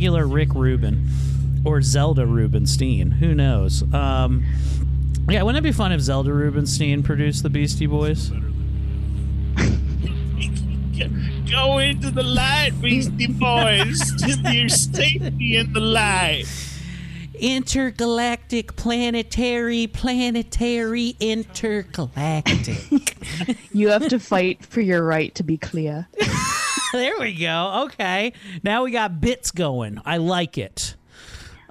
regular Rick Rubin or Zelda Rubinstein. Who knows? Um, yeah, wouldn't it be fun if Zelda Rubinstein produced the Beastie Boys? Go into the light, Beastie Boys. There's safety in the light. Intergalactic, planetary, planetary, intergalactic. You have to fight for your right to be clear. there we go. Okay. Now we got bits going. I like it.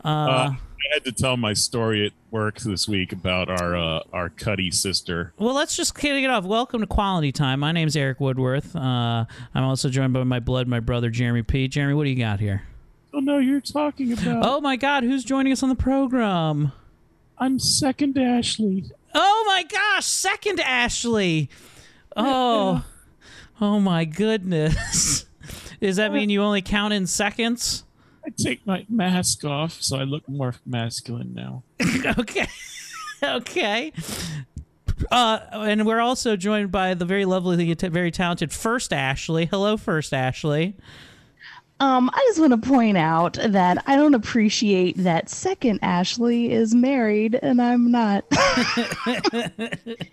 Uh, Uh, I had to tell my story at work this week about our uh, our Cuddy sister. Well, let's just kick it off. Welcome to Quality Time. My name's Eric Woodworth. Uh, I'm also joined by my blood, my brother Jeremy P. Jeremy, what do you got here? Oh no, you're talking about. Oh my God, who's joining us on the program? I'm second Ashley. Oh my gosh, second Ashley. Oh, oh my goodness. Does that mean you only count in seconds? I take my mask off, so I look more masculine now. okay. okay. Uh, and we're also joined by the very lovely, very talented First Ashley. Hello, First Ashley. Um, I just want to point out that I don't appreciate that second Ashley is married and I'm not.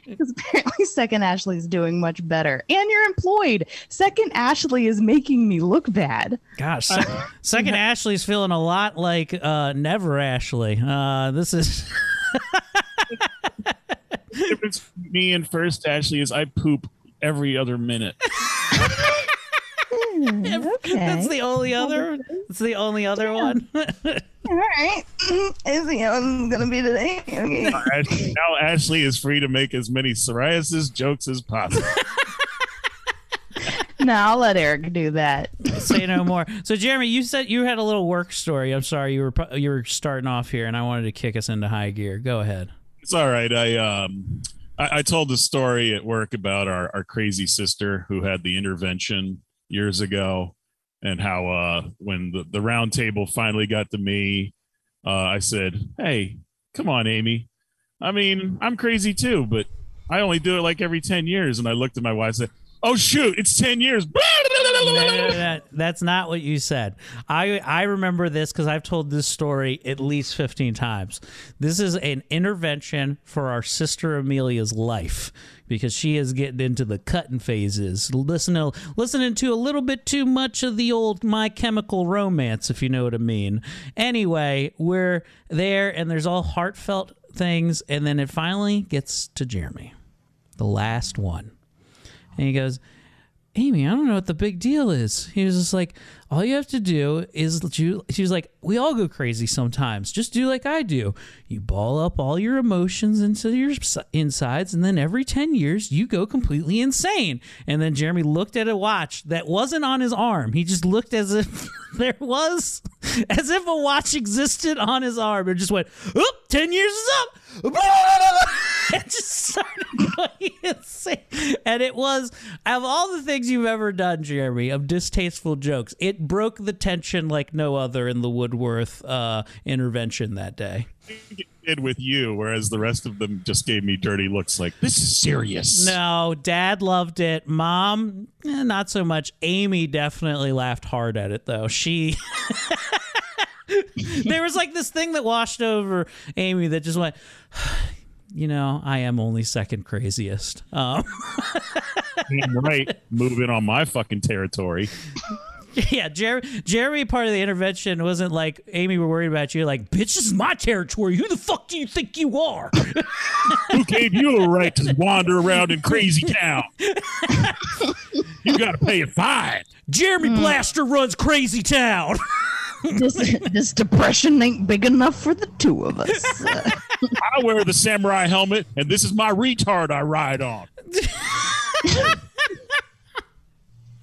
Because apparently second Ashley is doing much better. And you're employed. Second Ashley is making me look bad. Gosh, sec- second Ashley's feeling a lot like uh, Never Ashley. Uh, this is. The difference between me and first Ashley is I poop every other minute. okay. That's the only other. That's the only other one. All right. Is the one's gonna be today? Okay. Ashley- now Ashley is free to make as many psoriasis jokes as possible. no, I'll let Eric do that. Say no more. So, Jeremy, you said you had a little work story. I'm sorry, you were you were starting off here, and I wanted to kick us into high gear. Go ahead. It's all right. I um I, I told the story at work about our, our crazy sister who had the intervention years ago and how uh when the, the round table finally got to me, uh I said, Hey, come on, Amy. I mean, I'm crazy too, but I only do it like every ten years. And I looked at my wife and said, Oh shoot, it's ten years. No, that's not what you said. I I remember this because I've told this story at least fifteen times. This is an intervention for our sister Amelia's life because she is getting into the cutting phases, listening listening to a little bit too much of the old My Chemical Romance, if you know what I mean. Anyway, we're there, and there's all heartfelt things, and then it finally gets to Jeremy, the last one, and he goes. Amy, I don't know what the big deal is. He was just like, all you have to do is. She was like, we all go crazy sometimes. Just do like I do. You ball up all your emotions into your insides, and then every ten years you go completely insane. And then Jeremy looked at a watch that wasn't on his arm. He just looked as if there was, as if a watch existed on his arm, and just went, "Oop, ten years is up." and just started going insane. And it was of all the things you've ever done, Jeremy, of distasteful jokes, it broke the tension like no other in the Woodworth uh, intervention that day. did with you, whereas the rest of them just gave me dirty looks like this is serious. No, Dad loved it. Mom, eh, not so much. Amy definitely laughed hard at it, though. She. there was like this thing that washed over Amy that just went, you know, I am only second craziest. Um, right, move in on my fucking territory. Yeah, Jerry. Jeremy, part of the intervention wasn't like Amy. We're worried about you. Like, bitch, this is my territory. Who the fuck do you think you are? Who gave you a right to wander around in crazy town? you got to pay a fine. Jeremy hmm. Blaster runs Crazy Town. this this depression ain't big enough for the two of us. I wear the samurai helmet, and this is my retard I ride on.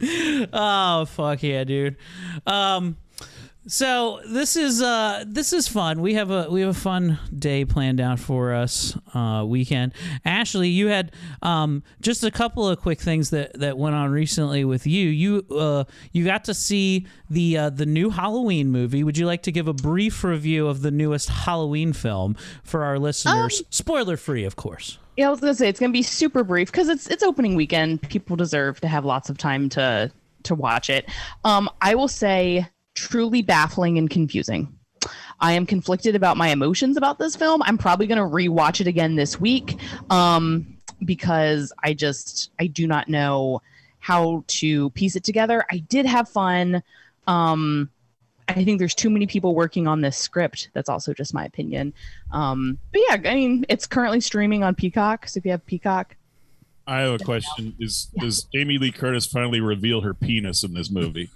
oh fuck yeah, dude. Um, so this is uh this is fun. We have a we have a fun day planned out for us uh weekend. Ashley, you had um just a couple of quick things that that went on recently with you. You uh you got to see the uh, the new Halloween movie. Would you like to give a brief review of the newest Halloween film for our listeners? Spoiler free, of course. Yeah, I was gonna say it's gonna be super brief because it's it's opening weekend. People deserve to have lots of time to to watch it. Um, I will say truly baffling and confusing. I am conflicted about my emotions about this film. I'm probably gonna rewatch it again this week. Um, because I just I do not know how to piece it together. I did have fun. Um, I think there's too many people working on this script. That's also just my opinion. Um, but yeah, I mean, it's currently streaming on Peacock. So if you have Peacock, I have a question: Is does Jamie Lee Curtis finally reveal her penis in this movie?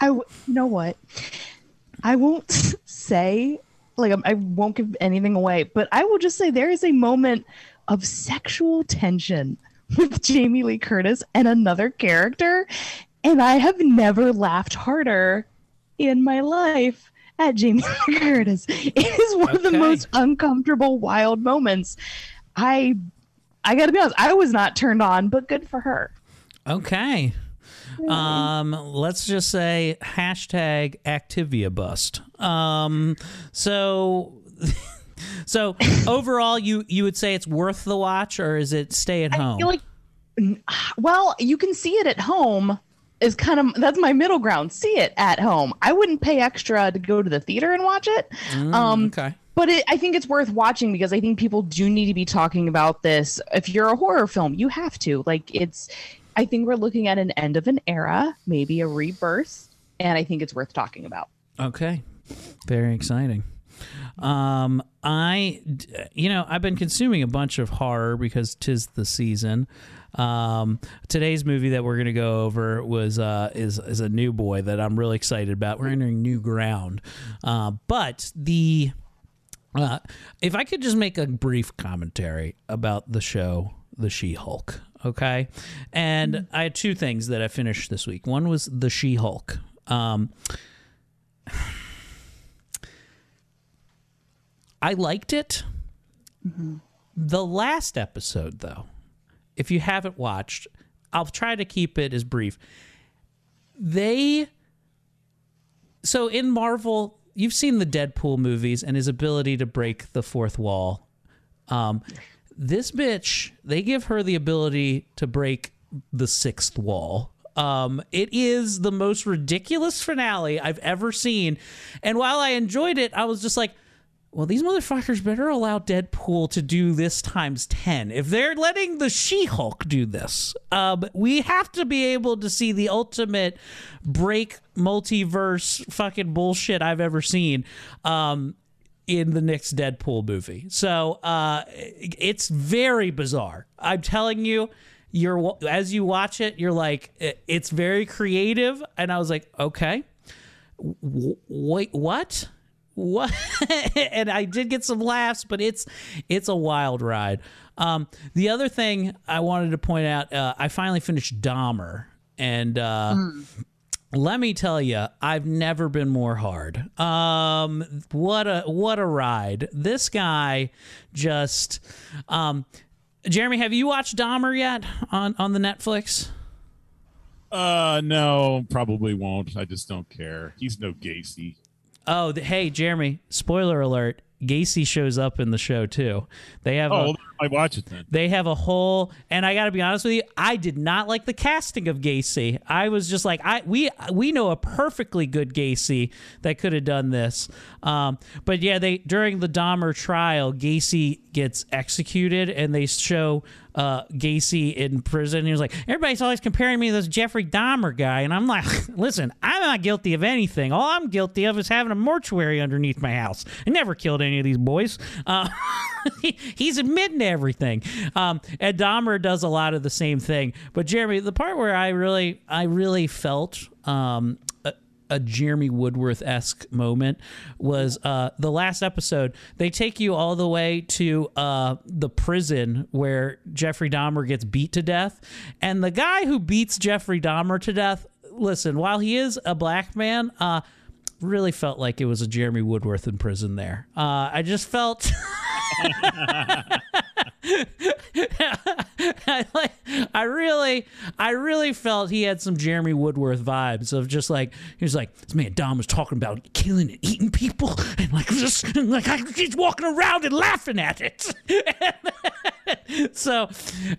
I w- you know what? I won't say like I won't give anything away, but I will just say there is a moment of sexual tension with Jamie Lee Curtis and another character, and I have never laughed harder in my life at Jamie Lee Curtis. It is one of the most uncomfortable, wild moments. I I got to be honest, I was not turned on, but good for her. Okay. Um, let's just say hashtag Activia bust. Um, so, so overall, you you would say it's worth the watch, or is it stay at I home? feel like, well, you can see it at home. Is kind of that's my middle ground. See it at home. I wouldn't pay extra to go to the theater and watch it. um, okay. But it, I think it's worth watching because I think people do need to be talking about this. If you're a horror film, you have to. Like it's. I think we're looking at an end of an era, maybe a rebirth, and I think it's worth talking about. Okay. Very exciting. Um, I, you know, I've been consuming a bunch of horror because tis the season. Um, today's movie that we're gonna go over was uh is is a new boy that I'm really excited about. We're entering new ground. Uh, but the uh, if I could just make a brief commentary about the show, The She Hulk, okay? And I had two things that I finished this week. One was The She Hulk. Um, I liked it. The last episode, though, if you haven't watched, I'll try to keep it as brief. They so in Marvel, you've seen the Deadpool movies and his ability to break the fourth wall. Um, this bitch, they give her the ability to break the sixth wall. Um, it is the most ridiculous finale I've ever seen. And while I enjoyed it, I was just like, well, these motherfuckers better allow Deadpool to do this times 10. If they're letting the She Hulk do this, um, we have to be able to see the ultimate break multiverse fucking bullshit I've ever seen. Um, in the next Deadpool movie. So uh, it's very bizarre. I'm telling you, you're as you watch it, you're like, it's very creative, and I was like, okay, wait, what? What? and I did get some laughs, but it's it's a wild ride. Um, the other thing I wanted to point out, uh, I finally finished Dahmer, and uh, let me tell you, I've never been more hard. Um, what a what a ride! This guy just, um, Jeremy, have you watched Dahmer yet on on the Netflix? Uh, no, probably won't. I just don't care. He's no Gacy. Oh, th- hey, Jeremy! Spoiler alert: Gacy shows up in the show too. They have Oh, a I watch it then. They have a whole, and I got to be honest with you, I did not like the casting of Gacy. I was just like, I we we know a perfectly good Gacy that could have done this. Um, but yeah, they during the Dahmer trial, Gacy gets executed, and they show uh, Gacy in prison. He was like, everybody's always comparing me to this Jeffrey Dahmer guy, and I'm like, listen, I'm not guilty of anything. All I'm guilty of is having a mortuary underneath my house. I never killed any of these boys. Uh, he, he's admitting to everything. Um, and Dahmer does a lot of the same thing. But Jeremy, the part where I really, I really felt um, a, a Jeremy Woodworth esque moment was uh, the last episode. They take you all the way to uh, the prison where Jeffrey Dahmer gets beat to death, and the guy who beats Jeffrey Dahmer to death. Listen, while he is a black man, uh, really felt like it was a Jeremy Woodworth in prison there. Uh, I just felt. I, like, I really, I really felt he had some Jeremy Woodworth vibes of just like he was like this man Dom was talking about killing and eating people and like just and like I, he's walking around and laughing at it. so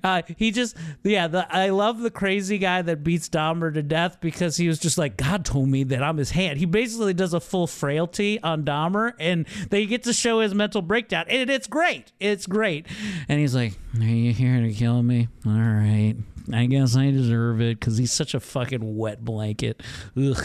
uh, he just yeah the, I love the crazy guy that beats Dahmer to death because he was just like God told me that I'm his hand. He basically does a full frailty on Dahmer and they get to show his mental breakdown and it's great. It's great. And he's like, "Are you here to kill me? All right." I guess I deserve it because he's such a fucking wet blanket. Ugh.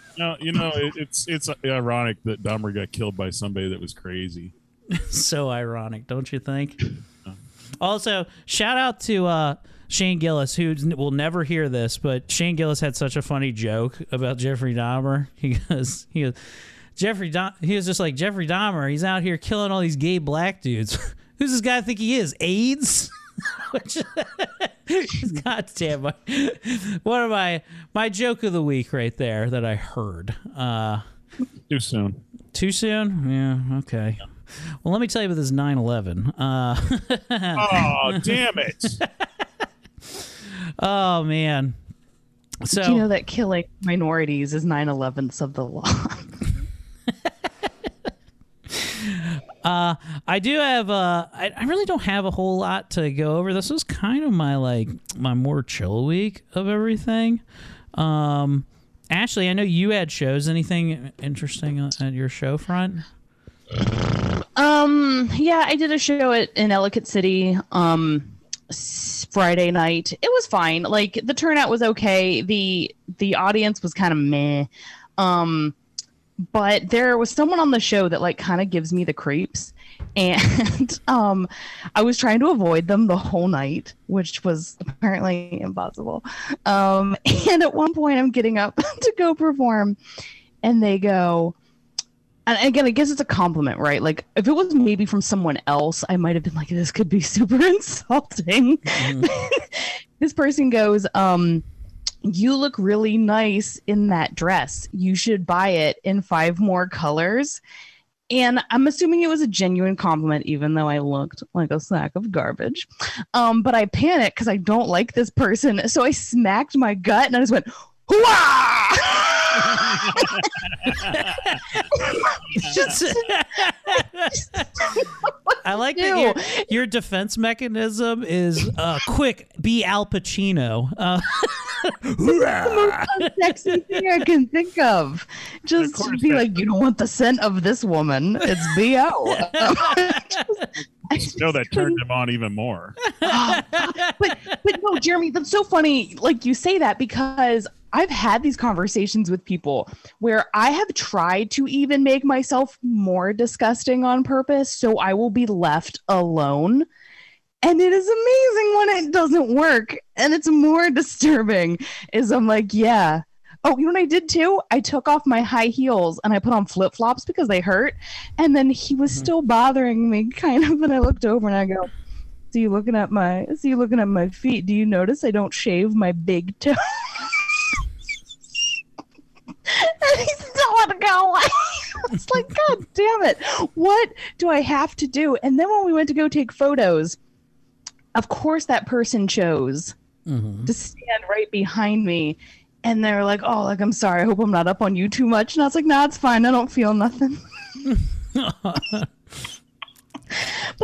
No, you know, it, it's it's ironic that Dahmer got killed by somebody that was crazy. so ironic, don't you think? Also, shout out to uh, Shane Gillis, who n- will never hear this, but Shane Gillis had such a funny joke about Jeffrey Dahmer. He goes, he goes, Jeffrey, Dah- he was just like Jeffrey Dahmer. He's out here killing all these gay black dudes. Who's this guy I think he is? AIDS? Which, God damn my, one of my my joke of the week right there that I heard. Uh, Too soon. too soon? Yeah. Okay. Well, let me tell you about this 9/11. Uh, Oh, damn it! oh man. So Do you know that killing minorities is 9 11ths of the law? Uh, I do have. Uh, I, I really don't have a whole lot to go over. This was kind of my like my more chill week of everything. Um, Ashley, I know you had shows. Anything interesting at your show front? Um, yeah, I did a show at in Ellicott City um Friday night. It was fine. Like the turnout was okay. The the audience was kind of meh. Um but there was someone on the show that like kind of gives me the creeps and um I was trying to avoid them the whole night, which was apparently impossible. Um and at one point I'm getting up to go perform and they go and again, I guess it's a compliment, right? Like, if it was maybe from someone else, I might have been like, this could be super insulting. this person goes, um, you look really nice in that dress. You should buy it in five more colors. And I'm assuming it was a genuine compliment, even though I looked like a sack of garbage. Um, but I panicked because I don't like this person. So I smacked my gut and I just went, Hooah! just I like that your, your defense mechanism is uh, quick. Be Al Pacino. Uh, most sexy thing I can think of. Just course, be like, you don't want the scent of this woman. It's bo. No, that turned him on even more. but but no, Jeremy, that's so funny. Like you say that because I've had these conversations with people where I have tried to even make myself more disgusting on purpose, so I will be left alone. And it is amazing when it doesn't work. And it's more disturbing is I'm like, yeah. Oh, you know what I did too? I took off my high heels and I put on flip flops because they hurt. And then he was mm-hmm. still bothering me, kind of. And I looked over and I go, See you looking at my see you looking at my feet. Do you notice I don't shave my big toe? And he still want to go away. it's like, God damn it. What do I have to do? And then when we went to go take photos, of course that person chose mm-hmm. to stand right behind me. And they're like, Oh, like I'm sorry, I hope I'm not up on you too much. And I was like, nah, it's fine. I don't feel nothing. but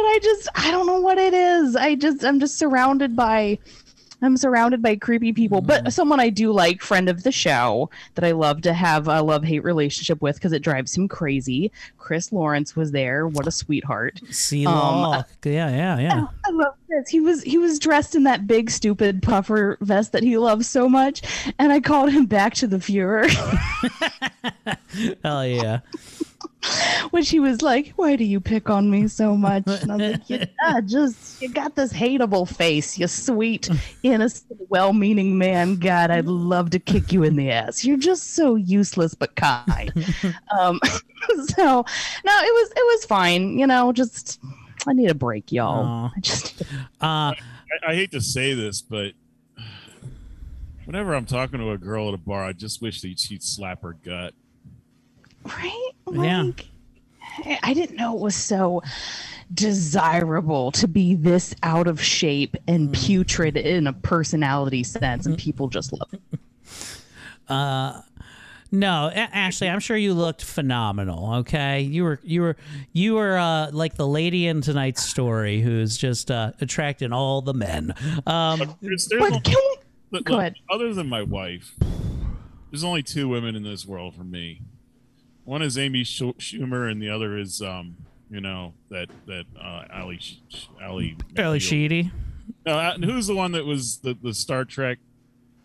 I just I don't know what it is. I just I'm just surrounded by I'm surrounded by creepy people, but someone I do like, friend of the show, that I love to have a love hate relationship with because it drives him crazy. Chris Lawrence was there. What a sweetheart. See, Um, yeah, yeah, yeah. I love this. He was he was dressed in that big stupid puffer vest that he loves so much, and I called him back to the Fuhrer, Hell yeah. which she was like, "Why do you pick on me so much?" And I was like, "Yeah, just you got this hateable face, you sweet, innocent, well-meaning man. God, I'd love to kick you in the ass. You're just so useless but kind." um, so no, it was it was fine. You know, just I need a break, y'all. Aw. I just Uh, I, I hate to say this, but whenever I'm talking to a girl at a bar, I just wish that she'd slap her gut. Right Yeah. like I- i didn't know it was so desirable to be this out of shape and putrid in a personality sense and people just love it No, Ashley, I'm sure you looked phenomenal. Okay, you were you were you were uh, like the lady in tonight's story who's just uh, attracting all the men. Um, There's, there's but only- can we look, go look, ahead. Other than my wife, there's only two women in this world for me. One is Amy Sch- Schumer, and the other is, um, you know, that that uh, Ali Sh- Sh- Ali. Sheedy. No, uh, who's the one that was the, the Star Trek,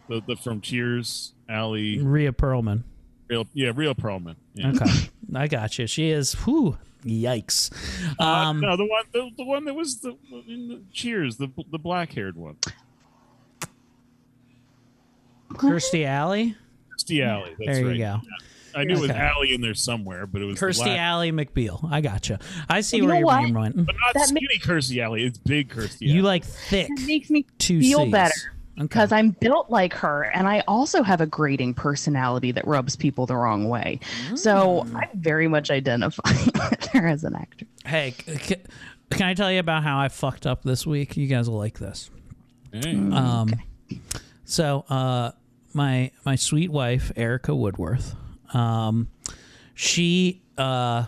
the, the from Cheers? Ali, Rhea Perlman. real yeah, real Perlman. Yeah. Okay, I got you. She is. Whew, yikes. Uh, Um, no, the one the, the one that was the in the Cheers, the the black haired one, Kirstie Alley. Kirstie Alley. That's There you right. go. I knew it was Okay. Alley in there somewhere, but it was the Kirstie black- Ally McBeal. I got you. I see You where know your what? name went. but not That skinny Kirstie Alley. It's big Kirstie. Alley. You like thick. It makes me Two feel Cs. better Okay. because I'm built like her, and I also have a grating personality that rubs people the wrong way. So Mm. I very much identify with her as an actor. Hey, c- c- can I tell you about how I fucked up this week? You guys will like this. Hey. Um, so uh, my my sweet wife Erica Woodworth, um, she uh,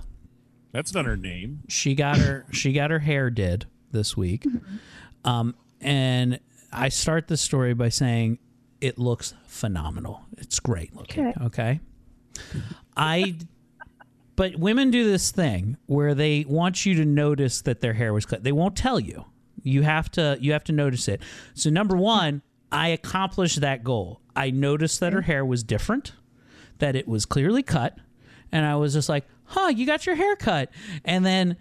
That's not her name. she got her she got her hair did this week, um, and I start the story by saying it looks phenomenal. It's great looking. Okay. Okay, I. But women do this thing where they want you to notice that their hair was cut. They won't tell you. You have to you have to notice it. So number 1, I accomplished that goal. I noticed that her hair was different, that it was clearly cut, and I was just like, "Huh, you got your hair cut." And then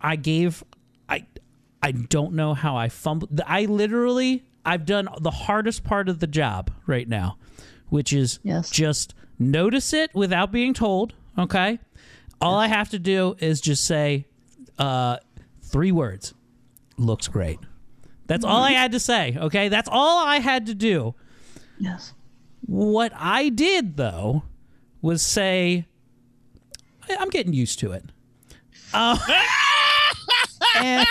I gave I I don't know how I fumbled. I literally I've done the hardest part of the job right now, which is Yes. just notice it without being told. Okay, all I have to do is just say uh, three words. Looks great. That's all I had to say. Okay, that's all I had to do. Yes. What I did though was say, "I- I'm getting used to it. Uh, and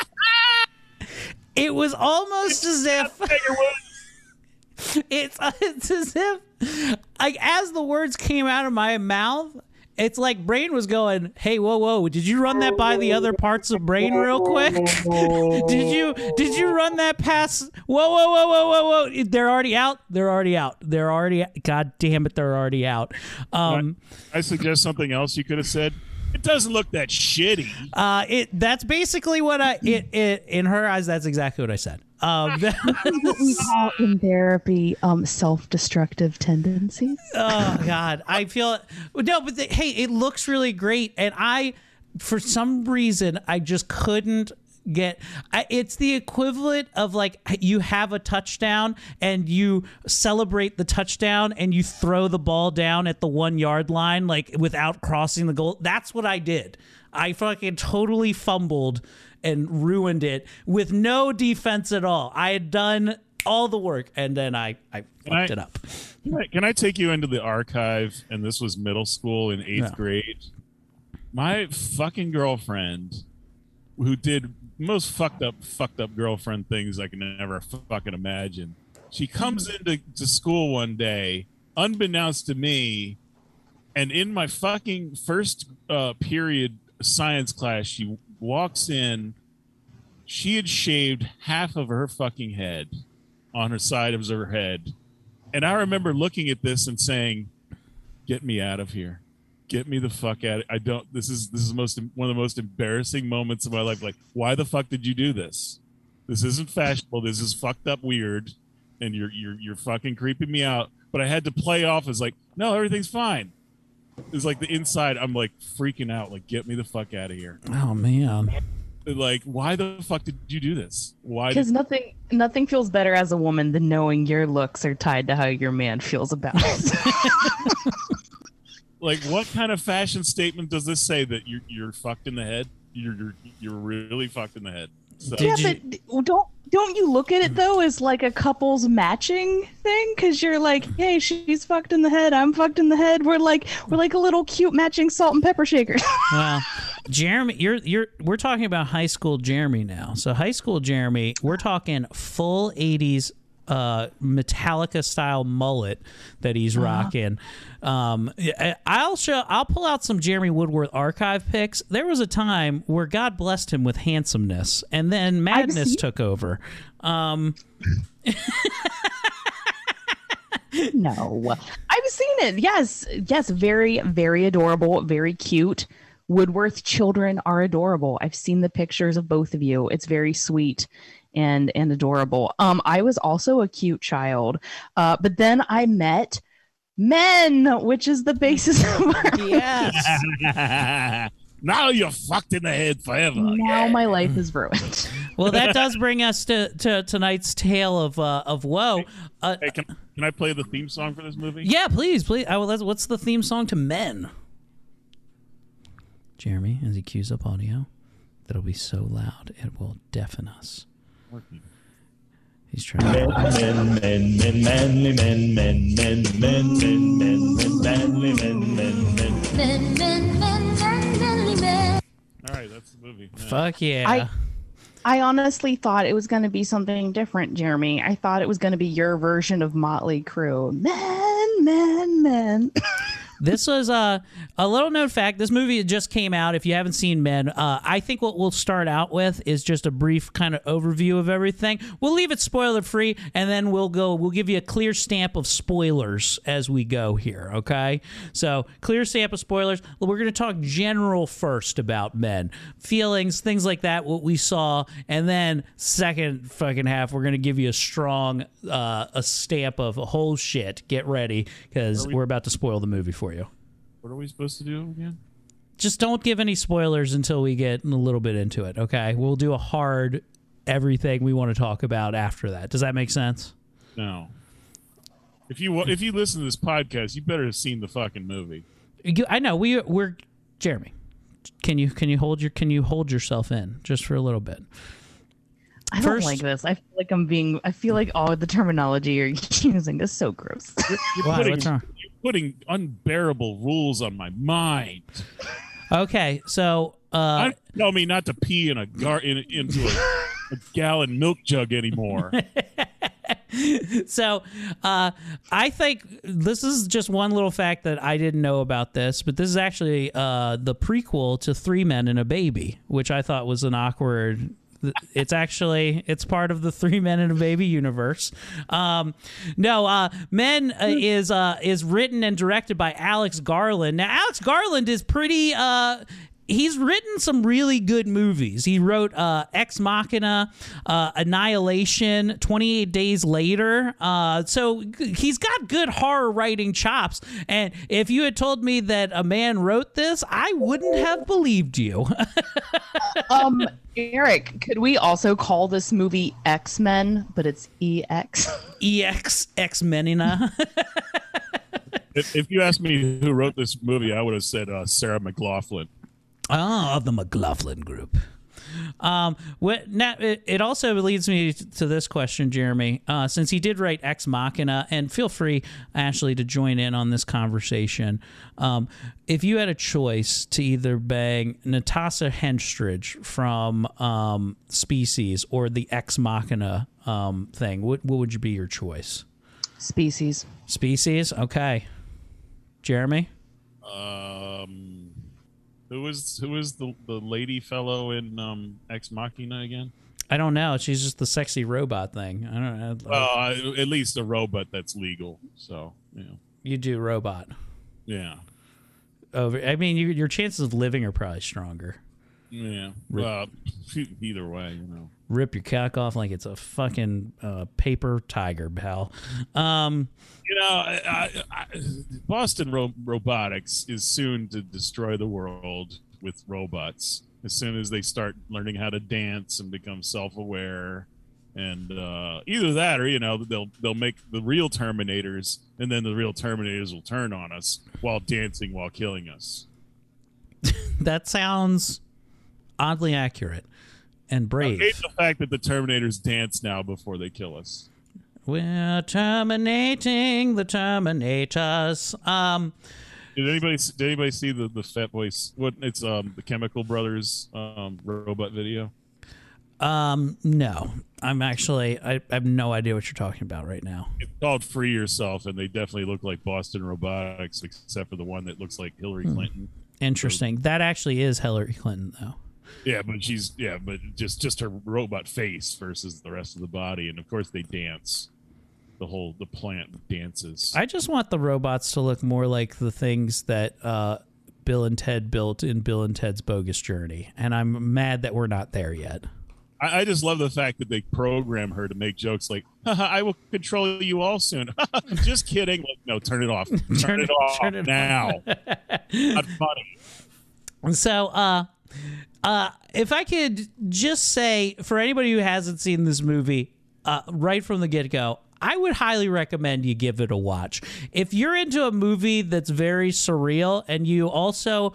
it was almost as if it's it's as if like as the words came out of my mouth. It's like brain was going, "Hey, whoa, whoa! Did you run that by the other parts of brain real quick? did you did you run that past? Whoa, whoa, whoa, whoa, whoa, whoa! They're already out. They're already out. They're already. God damn it! They're already out. Um, I suggest something else you could have said. It doesn't look that shitty. uh, it that's basically what I it, it in her eyes. That's exactly what I said. Um, what we call in therapy um, self-destructive tendencies. oh God, I feel no, but the, hey, it looks really great, and I, for some reason, I just couldn't get. It's the equivalent of like you have a touchdown and you celebrate the touchdown and you throw the ball down at the one yard line like without crossing the goal. That's what I did. I fucking totally fumbled and ruined it with no defense at all. I had done all the work and then I I fucked I- it up. Can I, can I take you into the archive? And this was middle school in eighth Yeah. grade. My fucking girlfriend, who did most fucked up, fucked up girlfriend things I can never fucking imagine. She comes into to school one day, unbeknownst to me, and in my fucking first uh, period science class, she walks in. She had shaved half of her fucking head on her side of her head. And I remember looking at this and saying, Get me out of here. Get me the fuck out. Of I don't this is this is most one of the most embarrassing moments of my life. Like, why the fuck did you do this? This isn't fashionable. This is fucked up weird. And you're you're you're fucking creeping me out. But I had to play off as like, no, everything's fine. It's like the inside, I'm like freaking out. Like, get me the fuck out of here. Oh man. Like, why the fuck did you do this? Why? Because Did, nothing nothing feels better as a woman than knowing your looks are tied to how your man feels about it. like, what kind of fashion statement does this say that you're you're fucked in the head? You're you're, you're really fucked in the head. So, yeah, but don't don't you look at it mm-hmm. though as like a couple's matching thing? Because you're like, mm-hmm. hey, she's fucked in the head, I'm fucked in the head. We're like we're like a little cute matching salt and pepper shaker. Well, Jeremy, you're you're we're talking about high school Jeremy now. So high school Jeremy, we're talking full '80s uh Metallica style mullet that he's rocking. Um, I'll show. I'll pull out some Jeremy Woodworth archive pics. There was a time where God blessed him with handsomeness, and then madness took over. Um, no, I've seen it. Yes, yes, very very adorable, very cute. Woodworth children are adorable. I've seen the pictures of both of you. It's very sweet and and adorable. Um, I was also a cute child, uh, but then I met men, which is the basis of our yes. now you're fucked in the head forever. now my life is ruined. well, that does bring us to, to tonight's tale of uh, of woe. Uh, Hey, can, can I play the theme song for this movie? Yeah, please, please. I, will- what's the theme song to Men? Jeremy, as he cues up audio, that'll be so loud it will deafen us. He's trying. Men, men, men, manly men, men, men, men, men, men, men, manly men, men, men. Men, men, men, men, manly men. All right, that's the movie. Fuck yeah. I I honestly thought it was going to be something different, Jeremy. I thought it was going to be your version of Motley Crue. Men, men, men. This was uh, a little known fact. This movie just came out. If you haven't seen Men, uh, I think what we'll start out with is just a brief kind of overview of everything. We'll leave it spoiler free, and then we'll go. We'll give you a clear stamp of spoilers as we go here. Okay, so clear stamp of spoilers. We're going to talk general first about Men, feelings, things like that, what we saw, and then second fucking half, we're going to give you a strong uh, a stamp of whole shit. Get ready because we- we're about to spoil the movie for you What are we supposed to do again? just don't give any spoilers until we get a little bit into it. Okay, we'll do a hard everything we want to talk about after that. Does that make sense? No. If you if you listen to this podcast, you better have seen the fucking movie. You, I know we we're Jeremy. Can you can you hold your can you hold yourself in just for a little bit? I don't First- like this. I feel like I'm being. I feel like all the terminology you're using is so gross. You're Why? putting, What's wrong? you're putting unbearable rules on my mind. Okay, so uh, I tell me not to pee in a gar in, into a, a gallon milk jug anymore. so uh, I think this is just one little fact that I didn't know about this, but this is actually uh, the prequel to Three Men and a Baby, which I thought was an awkward. It's actually it's part of the Three Men and a Baby universe. Um, no, uh, Men uh, is uh, is written and directed by Alex Garland. Now, Alex Garland is pretty. Uh, he's written some really good movies. He wrote uh, Ex Machina, uh, Annihilation, 28 Days Later. Uh, so he's got good horror writing chops. And if you had told me that a man wrote this, I wouldn't have believed you. um, Eric, could we also call this movie X Men, but it's E X? EX Ex Menina. if, if you asked me who wrote this movie, I would have said uh, Sarah McLaughlin. Oh, the McLaughlin Group. Um, what, now, it, it also leads me to this question, Jeremy. Uh, since he did write Ex Machina, and feel free, Ashley, to join in on this conversation. Um, if you had a choice to either bang Natasha Henstridge from um, Species or the Ex Machina um, thing, what, what would you be your choice? Species. Species? Okay. Jeremy? Um, Who was who was the the lady fellow in um, Ex Machina again? I don't know. She's just the sexy robot thing. I don't know. Well, uh, at least a robot that's legal. So you you do robot. yeah, Over. I mean, you, your chances of living are probably stronger. yeah. Well, either way, you know. Rip your cock off like it's a fucking uh, paper tiger, pal. Um, You know, I, I, I, Boston Ro- Robotics is soon to destroy the world with robots. As soon as they start learning how to dance and become self-aware, and uh, either that or you know they'll they'll make the real Terminators, and then the real Terminators will turn on us while dancing while killing us. that sounds oddly accurate and I hate the fact that the Terminators dance now before they kill us. We're terminating the Terminators. Um, Did anybody did anybody see the the Fat Boys? What it's um the Chemical Brothers um robot video? um, no, I'm actually I, I have no idea what you're talking about right now. It's called Free Yourself, and they definitely look like Boston Robotics, except for the one that looks like Hillary Hmm. Clinton. Interesting. That actually is Hillary Clinton, though. Yeah, but she's yeah, but just just her robot face versus the rest of the body, and of course they dance. The whole the plant dances. I just want the robots to look more like the things that uh, Bill and Ted built in Bill and Ted's Bogus Journey, and I'm mad that we're not there yet. I, I just love the fact that they program her to make jokes like, Haha, "I will control you all soon." just kidding. Like, no, turn it off. Turn, Turn it it- off turn it now. Not funny. And so, uh, uh, if I could just say for anybody who hasn't seen this movie, uh, right from the get go, I would highly recommend you give it a watch. If you're into a movie that's very surreal and you also,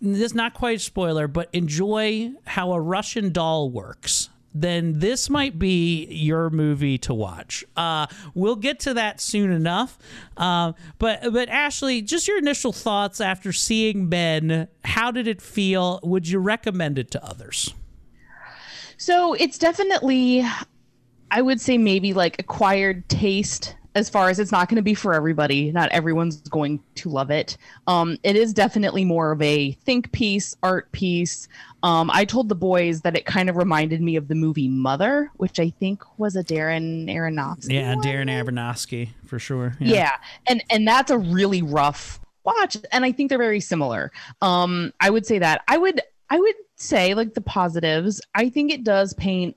this is not quite a spoiler, but enjoy how a Russian doll works. Then this might be your movie to watch. Uh, we'll get to that soon enough. Um, but but Ashley, just your initial thoughts after seeing Men. How did it feel? Would you recommend it to others? So it's definitely, I would say maybe like acquired taste as far as it's not going to be for everybody. Not everyone's going to love it. Um, it is definitely more of a think piece, art piece. Um, I told the boys that it kind of reminded me of the movie Mother, which I think was a Darren Aronofsky. Yeah, one. Darren Aronofsky for sure. Yeah. and and that's a really rough watch, and I think they're very similar. Um, I would say that I would I would say like the positives. I think it does paint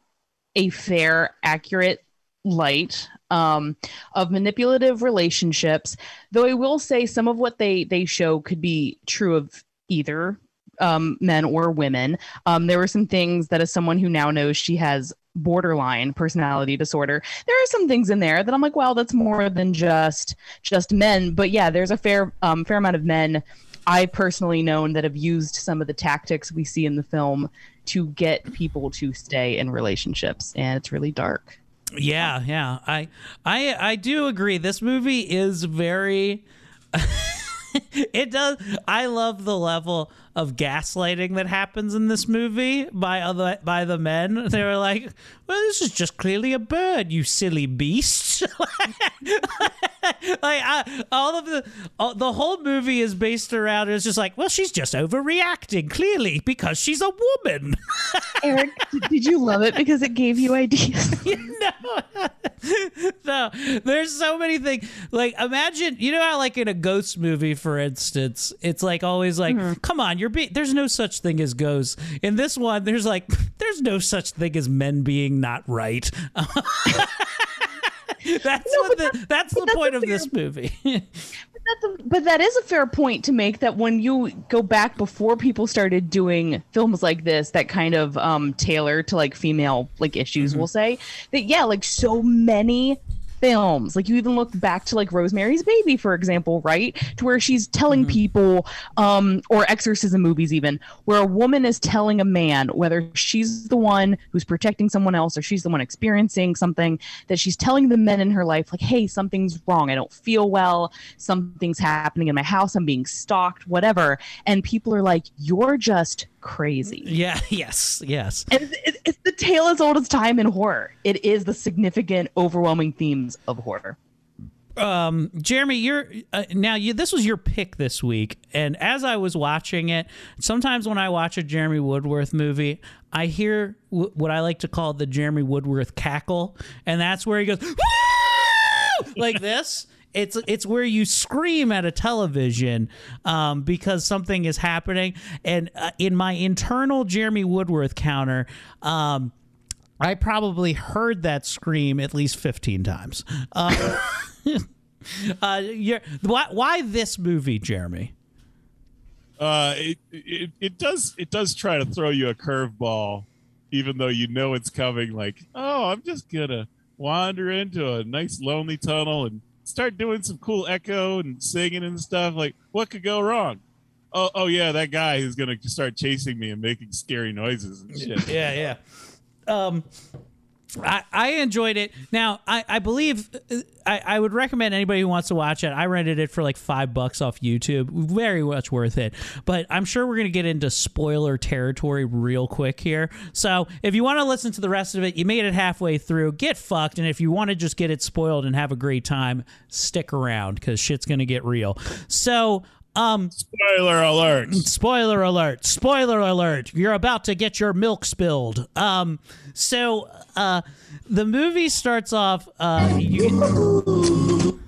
a fair, accurate light um, of manipulative relationships. Though I will say some of what they they show could be true of either um, men or women. Um, there were some things that, as someone who now knows she has borderline personality disorder, there are some things in there that I'm like, well, that's more than just just men. But yeah, there's a fair um, fair amount of men. I personally known that have used some of the tactics we see in the film to get people to stay in relationships, and it's really dark. Yeah, yeah. I I I do agree. This movie is very it does I love the level of gaslighting that happens in this movie by other by the men. They were like, "Well, this is just clearly a bird, you silly beast." like I, all of the all, the whole movie is based around it's just like, "Well, she's just overreacting clearly because she's a woman." Eric, did, you love it because it gave you ideas? no, no. There's so many things. Like, imagine, you know how, like, in a ghost movie, for instance, it's like always like, mm-hmm. come on, you're being. There's no such thing as ghosts. In this one, there's like, there's no such thing as men being not right. that's what the, that's the point of this movie. That's a, but that is a fair point to make that when you go back before people started doing films like this that kind of um tailor to like female like issues we'll say that yeah like so many films. Like you even look back to like rosemary's baby for example right? To where she's telling people um or exorcism movies even where a woman is telling a man whether she's the one who's protecting someone else or she's the one experiencing something that she's telling the men in her life like hey something's wrong. I don't feel well. Something's happening in my house. I'm being stalked whatever. And people are like you're just crazy yeah. Yes. Yes. and it's, it's the tale as old as time in horror it is the significant overwhelming themes of horror Um, Jeremy, you're uh, now you. This was your pick this week, and as I was watching it, sometimes when I watch a Jeremy Woodworth movie, I hear w- what I like to call the Jeremy Woodworth cackle, and that's where he goes "Woo!" like this. It's it's where you scream at a television um, because something is happening, and uh, in my internal Jeremy Woodworth counter. Um, I probably heard that scream at least 15 times. Uh, uh, why, why this movie, Jeremy? Uh, it, it it does it does try to throw you a curveball, even though you know it's coming. Like, oh, I'm just gonna wander into a nice lonely tunnel and start doing some cool echo and singing and stuff. Like, what could go wrong? Oh, oh yeah, that guy who's gonna start chasing me and making scary noises and shit. Yeah, yeah. Um, I, I enjoyed it. Now, I, I believe uh, I, I would recommend anybody who wants to watch it. I rented it for like five bucks off YouTube. Very much worth it. But I'm sure we're going to get into spoiler territory real quick here. So if you want to listen to the rest of it, you made it halfway through, get fucked. And if you want to just get it spoiled and have a great time, stick around because shit's going to get real. So um, spoiler alert! Spoiler alert! Spoiler alert! You're about to get your milk spilled. Um, so uh, the movie starts off. Uh, you,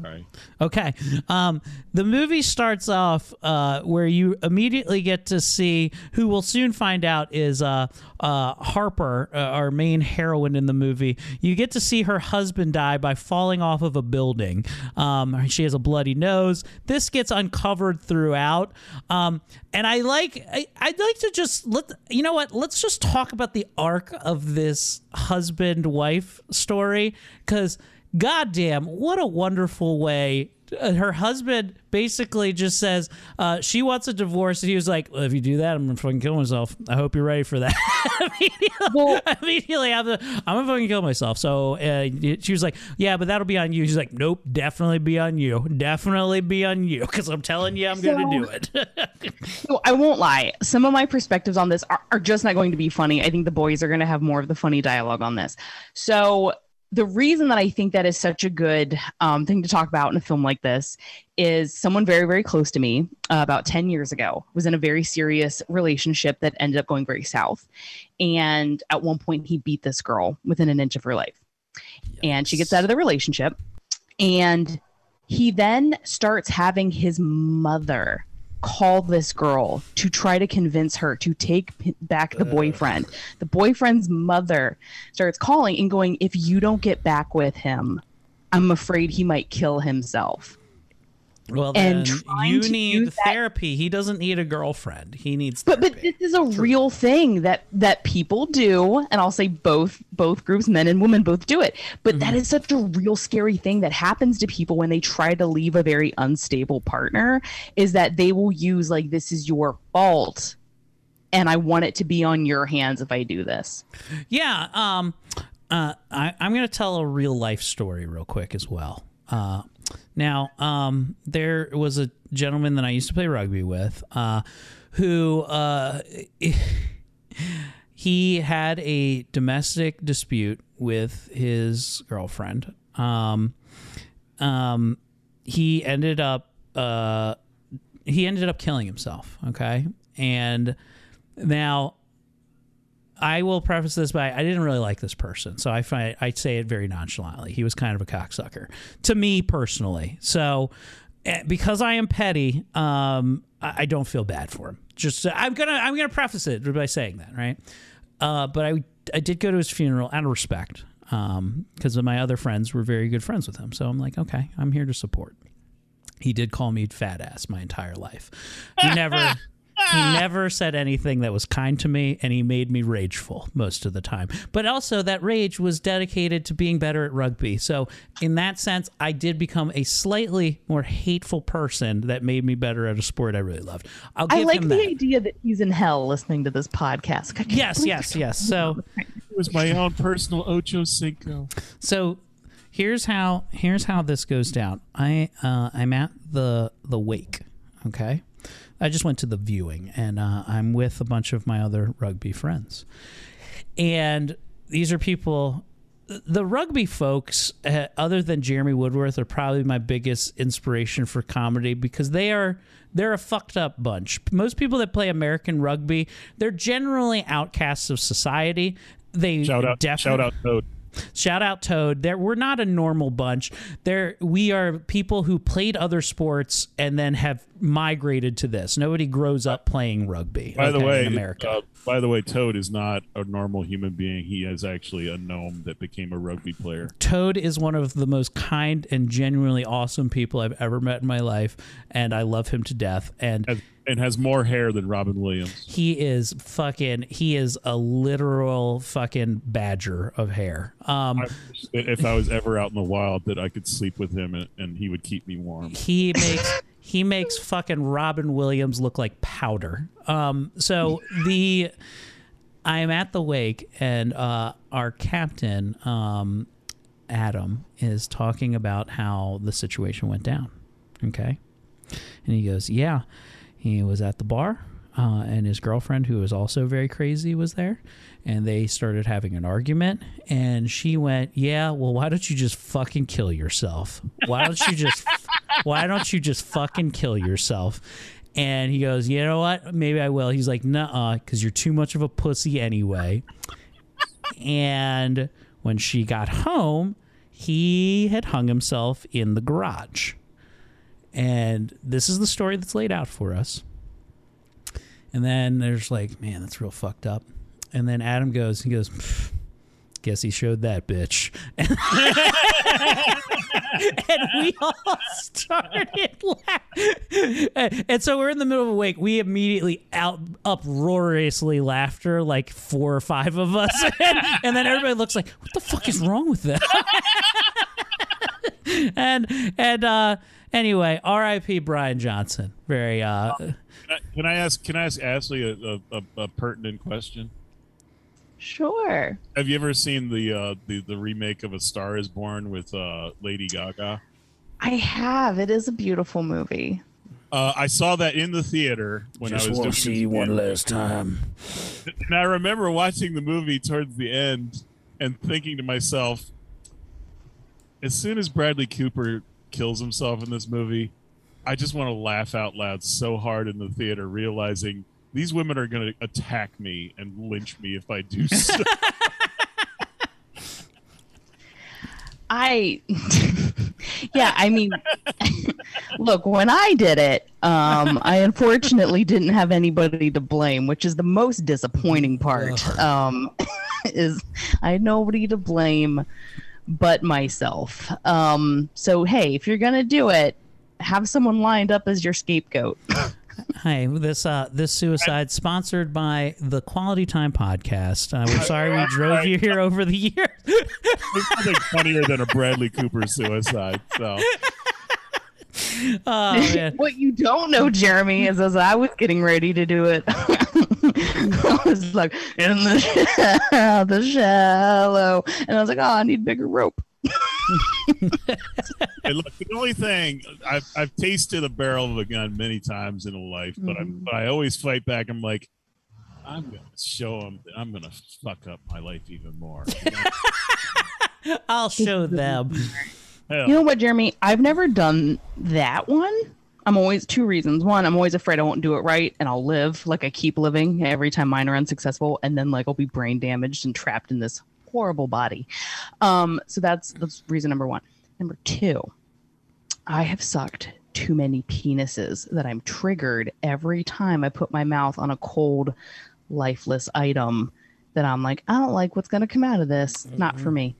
Sorry. Okay. Um, the movie starts off uh, where you immediately get to see who we'll soon find out is uh, uh, Harper, uh, our main heroine in the movie. You get to see her husband die by falling off of a building. Um, she has a bloody nose. This gets uncovered throughout. Um, and I like, I, I'd like to just let, you know what? Let's just talk about the arc of this husband wife story because goddamn, what a wonderful way. Uh, her husband basically just says uh, she wants a divorce, and he was like, well, "If you do that, I'm gonna fucking kill myself. I hope you're ready for that." immediately, immediately I'm, I'm gonna fucking kill myself. So uh, she was like, "Yeah, but that'll be on you." She's like, "Nope, definitely be on you. Definitely be on you." Because I'm telling you, I'm gonna do it. So I won't lie. Some of my perspectives on this are, are just not going to be funny. I think the boys are going to have more of the funny dialogue on this. So the reason that I think that is such a good um, thing to talk about in a film like this is someone very, very close to me uh, about 10 years ago was in a very serious relationship that ended up going very south. And at one point, he beat this girl within an inch of her life. And she gets out of the relationship. And he then starts having his mother call this girl to try to convince her to take p- back the boyfriend. The boyfriend's mother starts calling and going, If you don't get back with him, I'm afraid he might kill himself. Well, then And trying you need use that- therapy. He doesn't need a girlfriend. He needs. But but this is a real thing that that people do, and I'll say both both groups, men and women, both do it. But that is such a real scary thing that happens to people when they try to leave a very unstable partner. Is that they will use like this is your fault, and I want it to be on your hands if I do this. Yeah. Um, uh, I, I'm going to tell a real life story real quick as well. Uh, now, um, there was a gentleman that I used to play rugby with uh, who uh, he had a domestic dispute with his girlfriend. Um, um, he ended up uh, he ended up killing himself. Okay, and now I will preface this by I didn't really like this person, so I find I say it very nonchalantly. He was kind of a cocksucker to me personally. So eh, because I am petty, um, I, don't feel bad for him. Just I'm gonna I'm gonna preface it by saying that, right? Uh, but I I did go to his funeral out of respect because my other friends were very good friends with him. So I'm like, okay, I'm here to support. He did call me fat ass my entire life. He never he never said anything that was kind to me and he made me rageful most of the time but also that rage was dedicated to being better at rugby so in that sense i did become a slightly more hateful person that made me better at a sport i really loved i'll give I like him the that idea that he's in hell listening to this podcast. Yes yes yes so It was my own personal Ocho Cinco. So here's how here's how this goes down. I uh, I'm at the the wake. Okay, I just went to the viewing, and uh, I'm with a bunch of my other rugby friends, and these are people the rugby folks, uh, other than Jeremy Woodworth, are probably my biggest inspiration for comedy because they are they're a fucked up bunch. Most people that play American rugby, they're generally outcasts of society. They Shout out, defi- shout out, Toad. Shout out Toad. There we're not a normal bunch. There we are people who played other sports and then have migrated to this. Nobody grows up playing rugby. By the way, in America. uh, by the way, Toad is not a normal human being. He is actually a gnome that became a rugby player. Toad is one of the most kind and genuinely awesome people I've ever met in my life, and I love him to death. And Has, and has more hair than Robin Williams. he is fucking. He is a literal fucking badger of hair. Um, I if I was ever out in the wild, that I could sleep with him and, and he would keep me warm. he makes he makes fucking Robin Williams look like powder. Um, so the I am at the wake, and uh, our captain um, Adam is talking about how the situation went down. Okay, and he goes, "Yeah, he was at the bar." Uh, and his girlfriend, who was also very crazy, was there, and they started having an argument. And she went, "Yeah, well, why don't you just fucking kill yourself? Why don't you just, why don't you just fucking kill yourself?" And he goes, "You know what? Maybe I will." He's like, "Nuh-uh, because you're too much of a pussy anyway." and when she got home, he had hung himself in the garage. And this is the story that's laid out for us. And then there's like, man, that's real fucked up. And then Adam goes, he goes, "Pff, guess he showed that bitch. and we all started laughing. And, so we're in the middle of a wake. We immediately out uproariously laughter, like four or five of us. and, and then everybody looks like, what the fuck is wrong with that? and and uh anyway, R.I.P. Brian Johnson. Very uh Can I, can I ask? Can I ask Ashley a, a, a pertinent question? Sure. Have you ever seen the uh, the the remake of A Star Is Born with uh, Lady Gaga? I have. It is a beautiful movie. Uh, I saw that in the theater when I was doing see one last time. And I remember watching the movie towards the end and thinking to myself, as soon as Bradley Cooper kills himself in this movie, I just want to laugh out loud so hard in the theater, realizing these women are going to attack me and lynch me if I do so. I, yeah, I mean, look, when I did it, um, I unfortunately didn't have anybody to blame, which is the most disappointing part. Um, is I had nobody to blame but myself. Um, so hey, if you're gonna do it, have someone lined up as your scapegoat. Hi, this uh this suicide sponsored by the Quality Time podcast. Uh, we're sorry we drove you here over the years. There's nothing funnier than a Bradley Cooper suicide. So Oh man. what you don't know, Jeremy, is as I was getting ready to do it, I was like in the the shallow, and I was like, oh, I need bigger rope. Hey, look, the only thing I've I've tasted a barrel of a gun many times in a life, but I mm-hmm. but I always fight back. I'm like, I'm gonna show them that I'm gonna fuck up my life even more. I'll show them. Hell, You know what, Jeremy? I've never done that one. I'm always two reasons. One, I'm always afraid I won't do it right and I'll live like I keep living every time mine are unsuccessful, and then like I'll be brain damaged and trapped in this horrible body. Um, so that's that's reason number one. Number two, I have sucked too many penises that I'm triggered every time I put my mouth on a cold, lifeless item that I'm like, I don't like what's gonna come out of this. Not for me.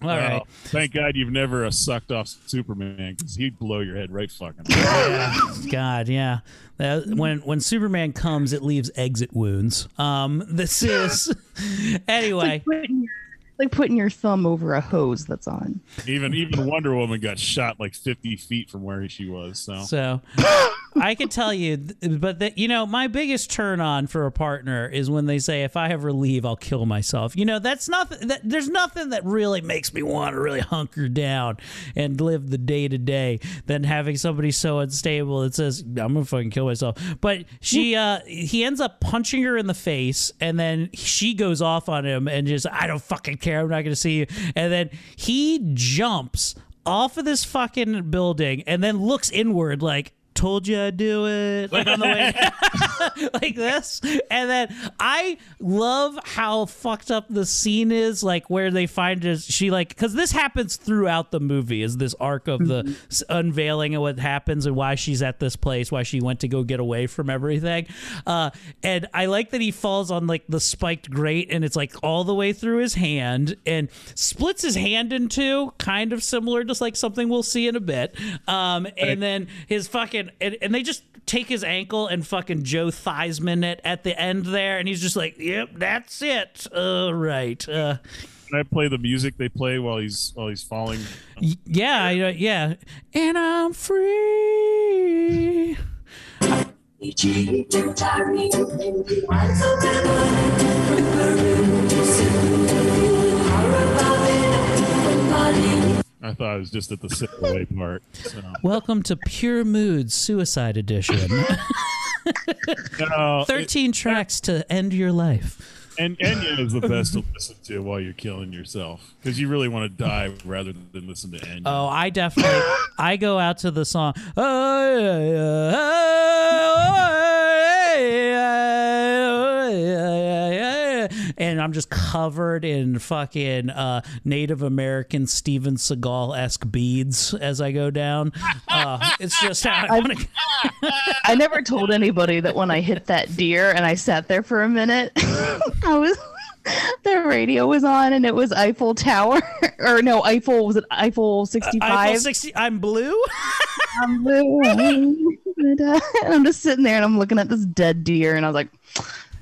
All right. oh, thank God you've never uh, sucked off Superman because he'd blow your head right fucking. God, yeah. That- when when Superman comes, it leaves exit wounds. Um, this is anyway. Like putting your, like putting your thumb over a hose that's on. even even Wonder Woman got shot like 50 feet from where she was. So So I can tell you, but that you know, my biggest turn on for a partner is when they say, "If I ever leave, I'll kill myself." You know, that's nothing. that. There's nothing that really makes me want to really hunker down and live the day to day than having somebody so unstable that says, "I'm gonna fucking kill myself." But she, uh, he ends up punching her in the face, and then she goes off on him and just, "I don't fucking care. I'm not gonna see you." And then he jumps off of this fucking building and then looks inward like told you I'd do it like on the way like this. And then I love how fucked up the scene is like where they find is she like because this happens throughout the movie is this arc of the s- unveiling of what happens and why she's at this place why she went to go get away from everything. Uh and I like that he falls on like the spiked grate and it's like all the way through his hand and splits his hand in two kind of similar just like something we'll see in a bit. Um and then his fucking and, and they just take his ankle and fucking Joe Theismann it at the end there, and he's just like, "Yep, that's it." All right. Uh, Can I play the music they play while he's while he's falling? y- yeah, yeah. And I'm free. I thought it was just at the sit away part. So. Welcome to Pure Moods Suicide Edition. No, it- Thirteen tracks to end your life. and Enya is the best to listen to while you're killing yourself because you really want to die rather than listen to Enya. Oh, I definitely. I go out to the song. And I'm just covered in fucking uh, Native American Steven Seagal esque beads as I go down. Uh, it's just how I want to. I never told anybody that when I hit that deer and I sat there for a minute, I was the radio was on and it was Eiffel Tower or no Eiffel was it Eiffel sixty five? Eiffel 60. I'm blue. I'm blue. and uh, and I'm just sitting there and I'm looking at this dead deer and I was like,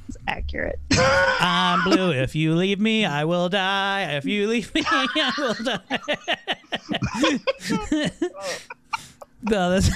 it's accurate. I'm blue. If you leave me, I will die. If you leave me, I will die. no, that's.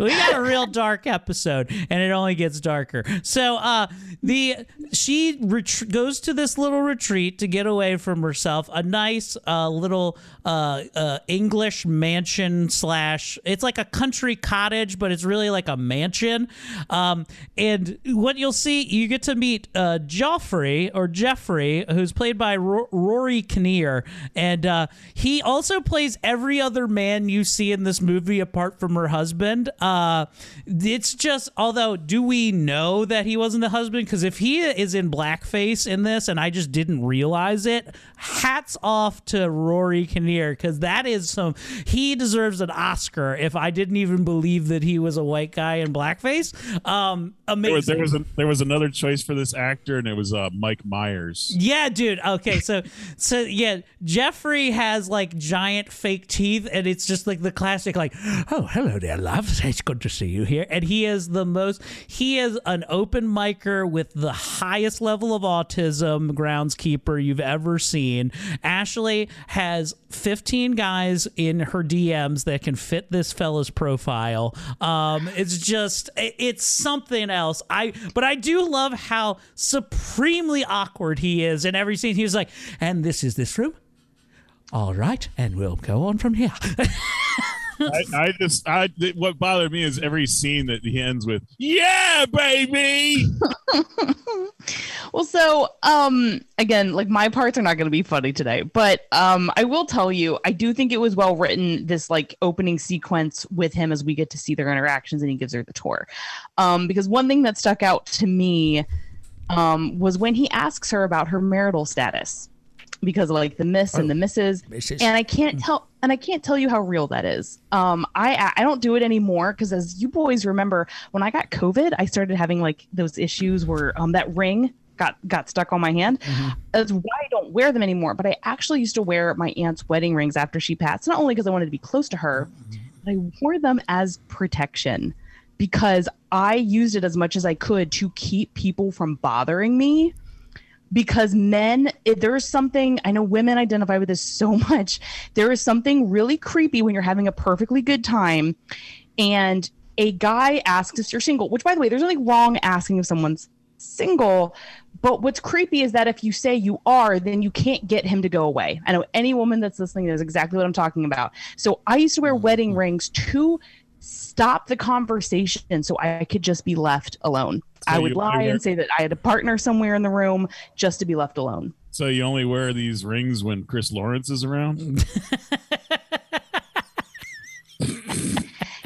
We got a real dark episode and it only gets darker. So uh the she ret- goes to this little retreat to get away from herself a nice uh little uh, uh english mansion slash it's like a country cottage but it's really like a mansion. Um and what you'll see you get to meet uh joffrey or jeffrey who's played by Ro- rory kinnear. And uh he also plays every other man you see in this movie apart from her husband uh it's just although do we know that he wasn't the husband because if he is in blackface in this and i just didn't realize it hats off to rory kinnear because that is some he deserves an oscar if i didn't even believe that he was a white guy in blackface um There was amazing there was, a, there was another choice for this actor, and it was uh, Mike Myers. yeah, dude. Okay, so so yeah, Jeffrey has like giant fake teeth, and it's just like the classic, like, oh, hello there, love. It's good to see you here. And he is the most. He is an open micer with the highest level of autism groundskeeper you've ever seen. Ashley has 15 guys in her DMs that can fit this fella's profile. Um, it's just, it's something else. I but I do love how supremely awkward he is in every scene. He was like, and this is this room. All right, and we'll go on from here. I, I just I what bothered me is every scene that he ends with "Yeah, baby." Well, so um again, like my parts are not going to be funny today, but um I will tell you, I do think it was well written this like opening sequence with him as we get to see their interactions and he gives her the tour. Um because one thing that stuck out to me um was when he asks her about her marital status because of like the miss and the misses Mrs.. and I can't tell and I can't tell you how real that is. Um, I I don't do it anymore because as you boys remember, when I got COVID, I started having like those issues where um that ring got got stuck on my hand. That's why I don't wear them anymore. But I actually used to wear my aunt's wedding rings after she passed, not only because I wanted to be close to her, but I wore them as protection because I used it as much as I could to keep people from bothering me because men there is something i know women identify with this so much. There is something really creepy when you're having a perfectly good time and a guy asks if you're single which by the way there's nothing wrong asking if someone's single but what's creepy is that if you say you are then you can't get him to go away. I know any woman that's listening knows exactly what i'm talking about. So i used to wear mm-hmm. wedding rings to stop the conversation so i could just be left alone So i would you- lie and say that i had a partner somewhere in the room just to be left alone So you only wear these rings when Chris Lawrence is around?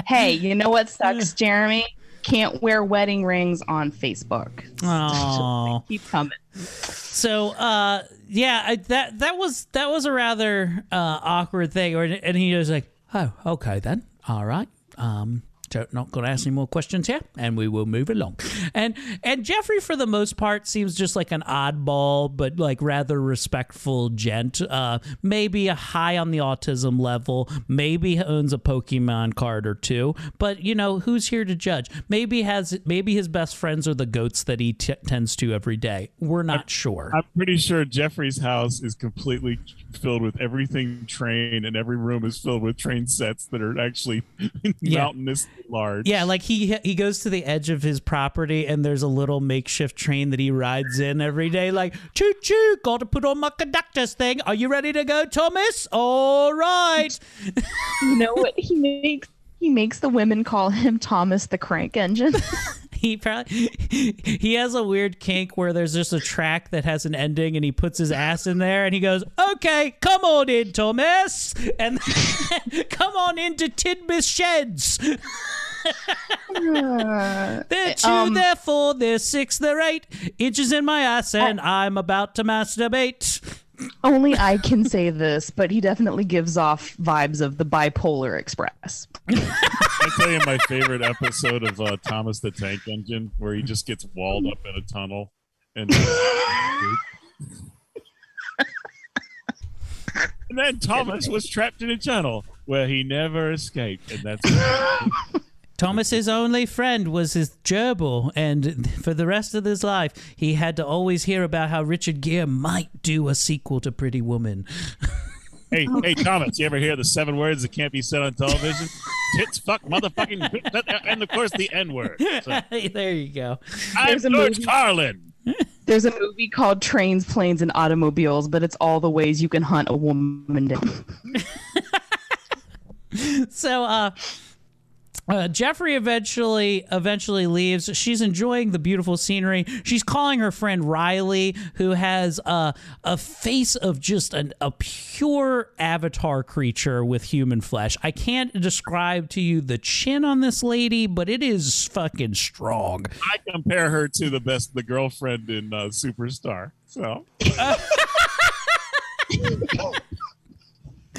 hey you know what sucks jeremy can't wear wedding rings on facebook Oh. keep coming So uh yeah, I, that that was that was a rather uh awkward thing or and he was like, "Oh, okay then. All right. Um not going to ask any more questions here, and we will move along. And and Jeffrey, for the most part, seems just like an oddball, but like rather respectful gent. Uh, maybe a high on the autism level. Maybe owns a Pokemon card or two. But you know, who's here to judge? Maybe has maybe his best friends are the goats that he t- tends to every day. We're not sure. I'm pretty sure Jeffrey's house is completely filled with everything train, and every room is filled with train sets that are actually Yeah. mountainous large. Yeah, like he he goes to the edge of his property and there's a little makeshift train that he rides in every day. Like choo choo, got to put on my conductor's thing. Are you ready to go, Thomas? All right. you know what he makes he makes the women call him thomas the crank engine he probably he has a weird kink where there's just a track that has an ending and he puts his ass in there and he goes, "Okay, come on in, Thomas, and come on into Tidmouth Sheds." They're two, Um, they're four, they're six, they're eight inches in my ass, and I'm about to masturbate. Only i can say this but he definitely gives off vibes of the bipolar express. I tell you my favorite episode of uh, Thomas the Tank Engine, where he just gets walled up in a tunnel, and and then Thomas was trapped in a tunnel where he never escaped, and that's Thomas's only friend was his gerbil, and for the rest of his life, he had to always hear about how Richard Gere might do a sequel to Pretty Woman. hey hey Thomas, you ever hear the seven words that can't be said on television? Tits, fuck, motherfucking, and of course the N word. So, there you go. I'm There's a George movie- Carlin. there's a movie called trains planes and automobiles but it's all the ways you can hunt a woman down so uh uh, Jeffrey eventually eventually leaves. She's enjoying the beautiful scenery. She's calling her friend Riley, who has uh, a face of just an, a pure avatar creature with human flesh. I can't describe to you the chin on this lady, but it is fucking strong. I compare her to the best, the girlfriend in uh, Superstar. So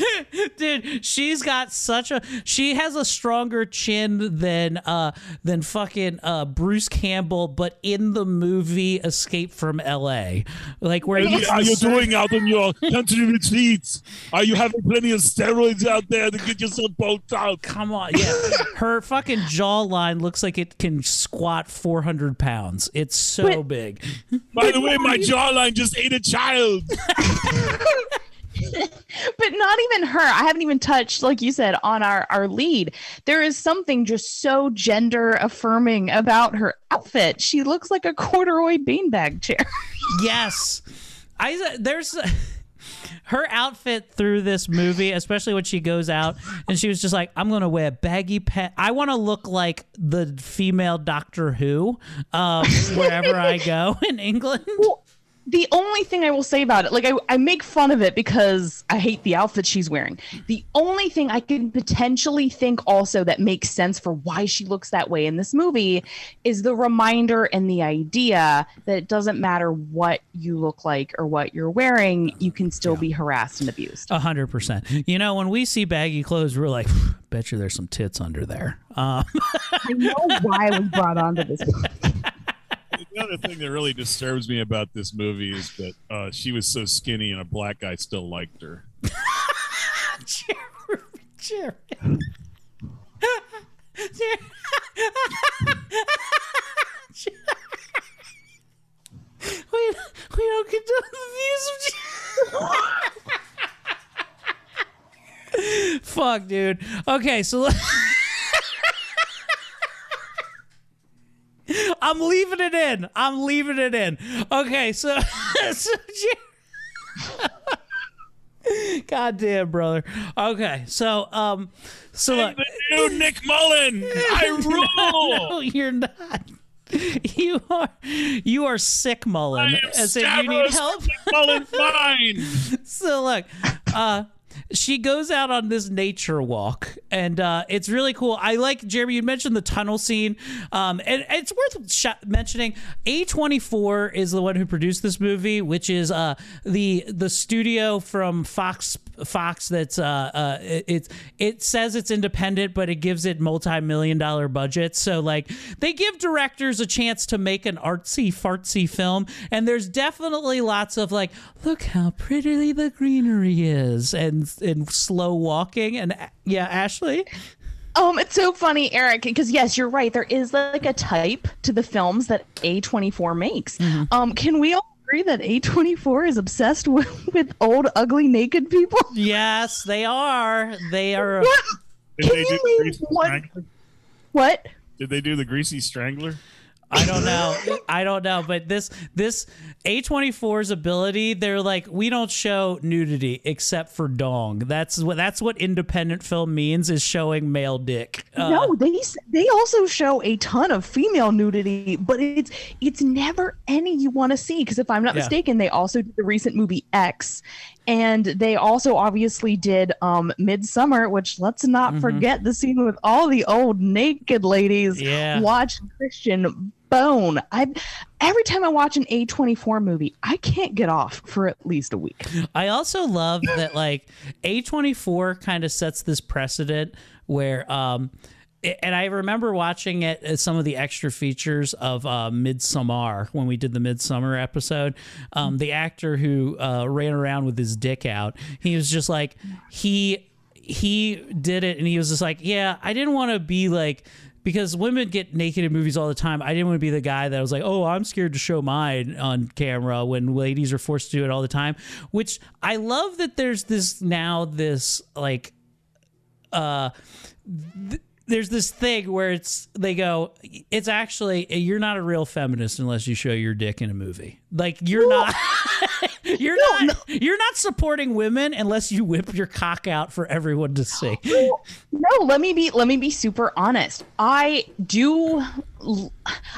Dude, she's got such a she has a stronger chin than uh than fucking uh Bruce Campbell, but in the movie Escape from LA. Like where What he's are you doing out on your country retreats? Are you having plenty of steroids out there to get yourself bulked out? Come on, yeah. Her fucking jawline looks like it can squat 400 pounds. It's so big. By the way, my jawline just ate a child. but not even her i haven't even touched like you said on our our lead there is something just so gender affirming about her outfit she looks like a corduroy beanbag chair Yes. I there's her outfit through this movie, especially when she goes out and she was just like, I'm gonna wear baggy pants. I want to look like the female Doctor Who, um, wherever I go in England. The only thing I will say about it, like I, I make fun of it because I hate the outfit she's wearing. The only thing I can potentially think also that makes sense for why she looks that way in this movie is the reminder and the idea that it doesn't matter what you look like or what you're wearing, you can still be harassed and abused. A hundred percent. You know, when we see baggy clothes, we're like, bet you there's some tits under there. Um, I know why I was brought onto this. The other thing that really disturbs me about this movie is that uh, she was so skinny and a black guy still liked her. Jerry. we, we don't condone the views of. Fuck, dude. Okay, so. I'm leaving it in. I'm leaving it in. Okay, so, so God damn, brother. Okay, so um, so look, New Nick Mullen. I rule. no, you're not. You are you are sick, Mullen. As in you need help. Mullen fine. so look, uh, she goes out on this nature walk, and uh, it's really cool. I like Jeremy. You mentioned the tunnel scene, um, and it's worth sh- mentioning. A twenty four is the one who produced this movie, which is uh, the the studio from Fox. Fox that's uh, uh it, it says it's independent but it gives it multi-million dollar budgets so like they give directors a chance to make an artsy fartsy film and there's definitely lots of like look how prettily the greenery is and and slow walking and yeah Ashley Um, it's so funny, Eric, because yes, you're right. There is like a type to the films that A24 makes. Um, can we all agree that A24 is obsessed with, with old, ugly, naked people? yes they are they are What? Did Can they you the name Greasy one? What? Did they do the Greasy Strangler? I don't know. I don't know, but this this A24's ability, they're like we don't show nudity except for dong. That's what that's what independent film means is showing male dick. Uh, no, they they also show a ton of female nudity, but it's it's never any you want to see. Because if I'm not Yeah. mistaken, they also did the recent movie X, and they also obviously did um Midsommar, which let's not Mm-hmm. forget the scene with all the old naked ladies Yeah. watching Christian Bone. I every time I watch an A24 movie, I can't get off for at least a week. I also love that like A24 kind of sets this precedent where um and I remember watching it some of the extra features of uh, Midsommar when we did the Midsommar episode. Um, the actor who uh, ran around with his dick out, he was just like he he did it, and he was just like, yeah, I didn't want to be like because women get naked in movies all the time. I didn't want to be the guy that was like, oh, I'm scared to show mine on camera when ladies are forced to do it all the time. Which I love that there's this now this like uh th- there's this thing where it's they go it's actually you're not a real feminist unless you show your dick in a movie like you're not you're not you're not supporting women unless you whip your cock out for everyone to see No, let me be let me be super honest. I do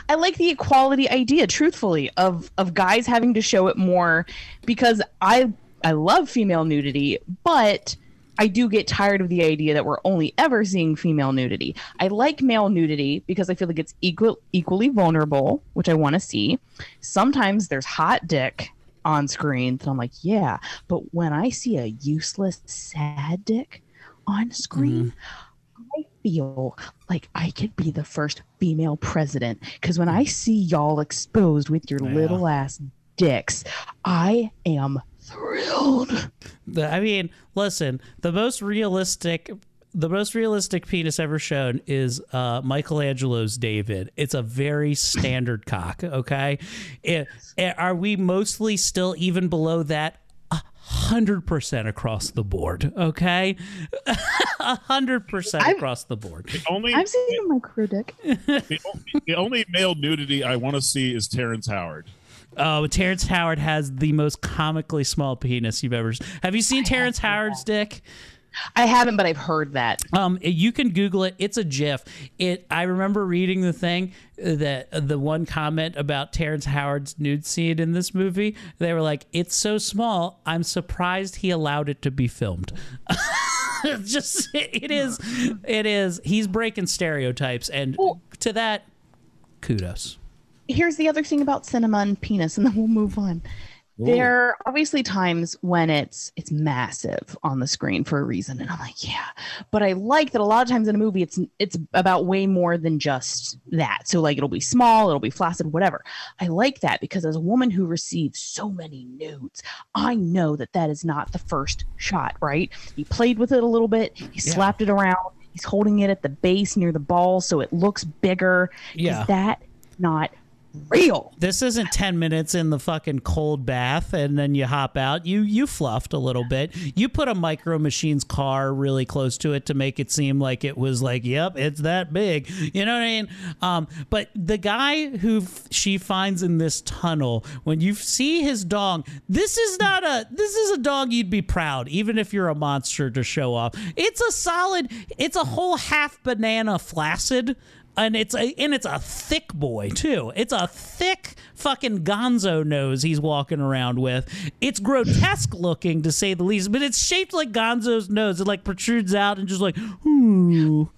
I like the equality idea truthfully of of guys having to show it more because I I love female nudity, but I do get tired of the idea that we're only ever seeing female nudity. I like male nudity because I feel like it's equal equally vulnerable, which I want to see. Sometimes there's hot dick on screen that I'm like, yeah, but when I see a useless sad dick on screen, mm-hmm. I feel like I could be the first female president. Because when I see y'all exposed with your little ass dicks, I am thrilled. I mean, listen, the most realistic the most realistic penis ever shown is uh, Michelangelo's David. It's a very standard cock, okay? It- it- are we mostly still even below that? A hundred percent across the board, okay? A hundred percent across the board. The only I've seen my crew dick. the, only, the only male nudity I want to see is Terrence Howard. Oh, Terrence Howard has the most comically small penis you've ever. Have you seen Terrence Howard's dick? I haven't, but I've heard that. Um, you can Google it. It's a GIF. It. I remember reading the thing uh, that uh, the one comment about Terrence Howard's nude scene in this movie. They were like, "It's so small. I'm surprised he allowed it to be filmed." Just it is. It is. He's breaking stereotypes, and to that, kudos. Here's the other thing about cinema and penis, and then we'll move on. There are obviously times when it's it's massive on the screen for a reason, and I'm like, yeah. But I like that a lot of times in a movie, it's it's about way more than just that. So like, it'll be small, it'll be flaccid, whatever. I like that because as a woman who receives so many nudes, I know that that is not the first shot. Right? He played with it a little bit. He slapped it around. He's holding it at the base near the ball so it looks bigger. Is Yeah. that not real. This isn't 10 minutes in the fucking cold bath and then you hop out. You you fluffed a little bit. You put a Micro Machines car really close to it to make it seem like it was like, yep, it's that big. You know what I mean? Um, but the guy who f- she finds in this tunnel, when you see his dog, this is not a this is a dog you'd be proud even if you're a monster to show off. It's a solid, it's a whole half banana flaccid and it's a and it's a thick boy too. It's a thick fucking gonzo nose he's walking around with. It's grotesque looking to say the least, but it's shaped like Gonzo's nose. It like protrudes out and just like ooh.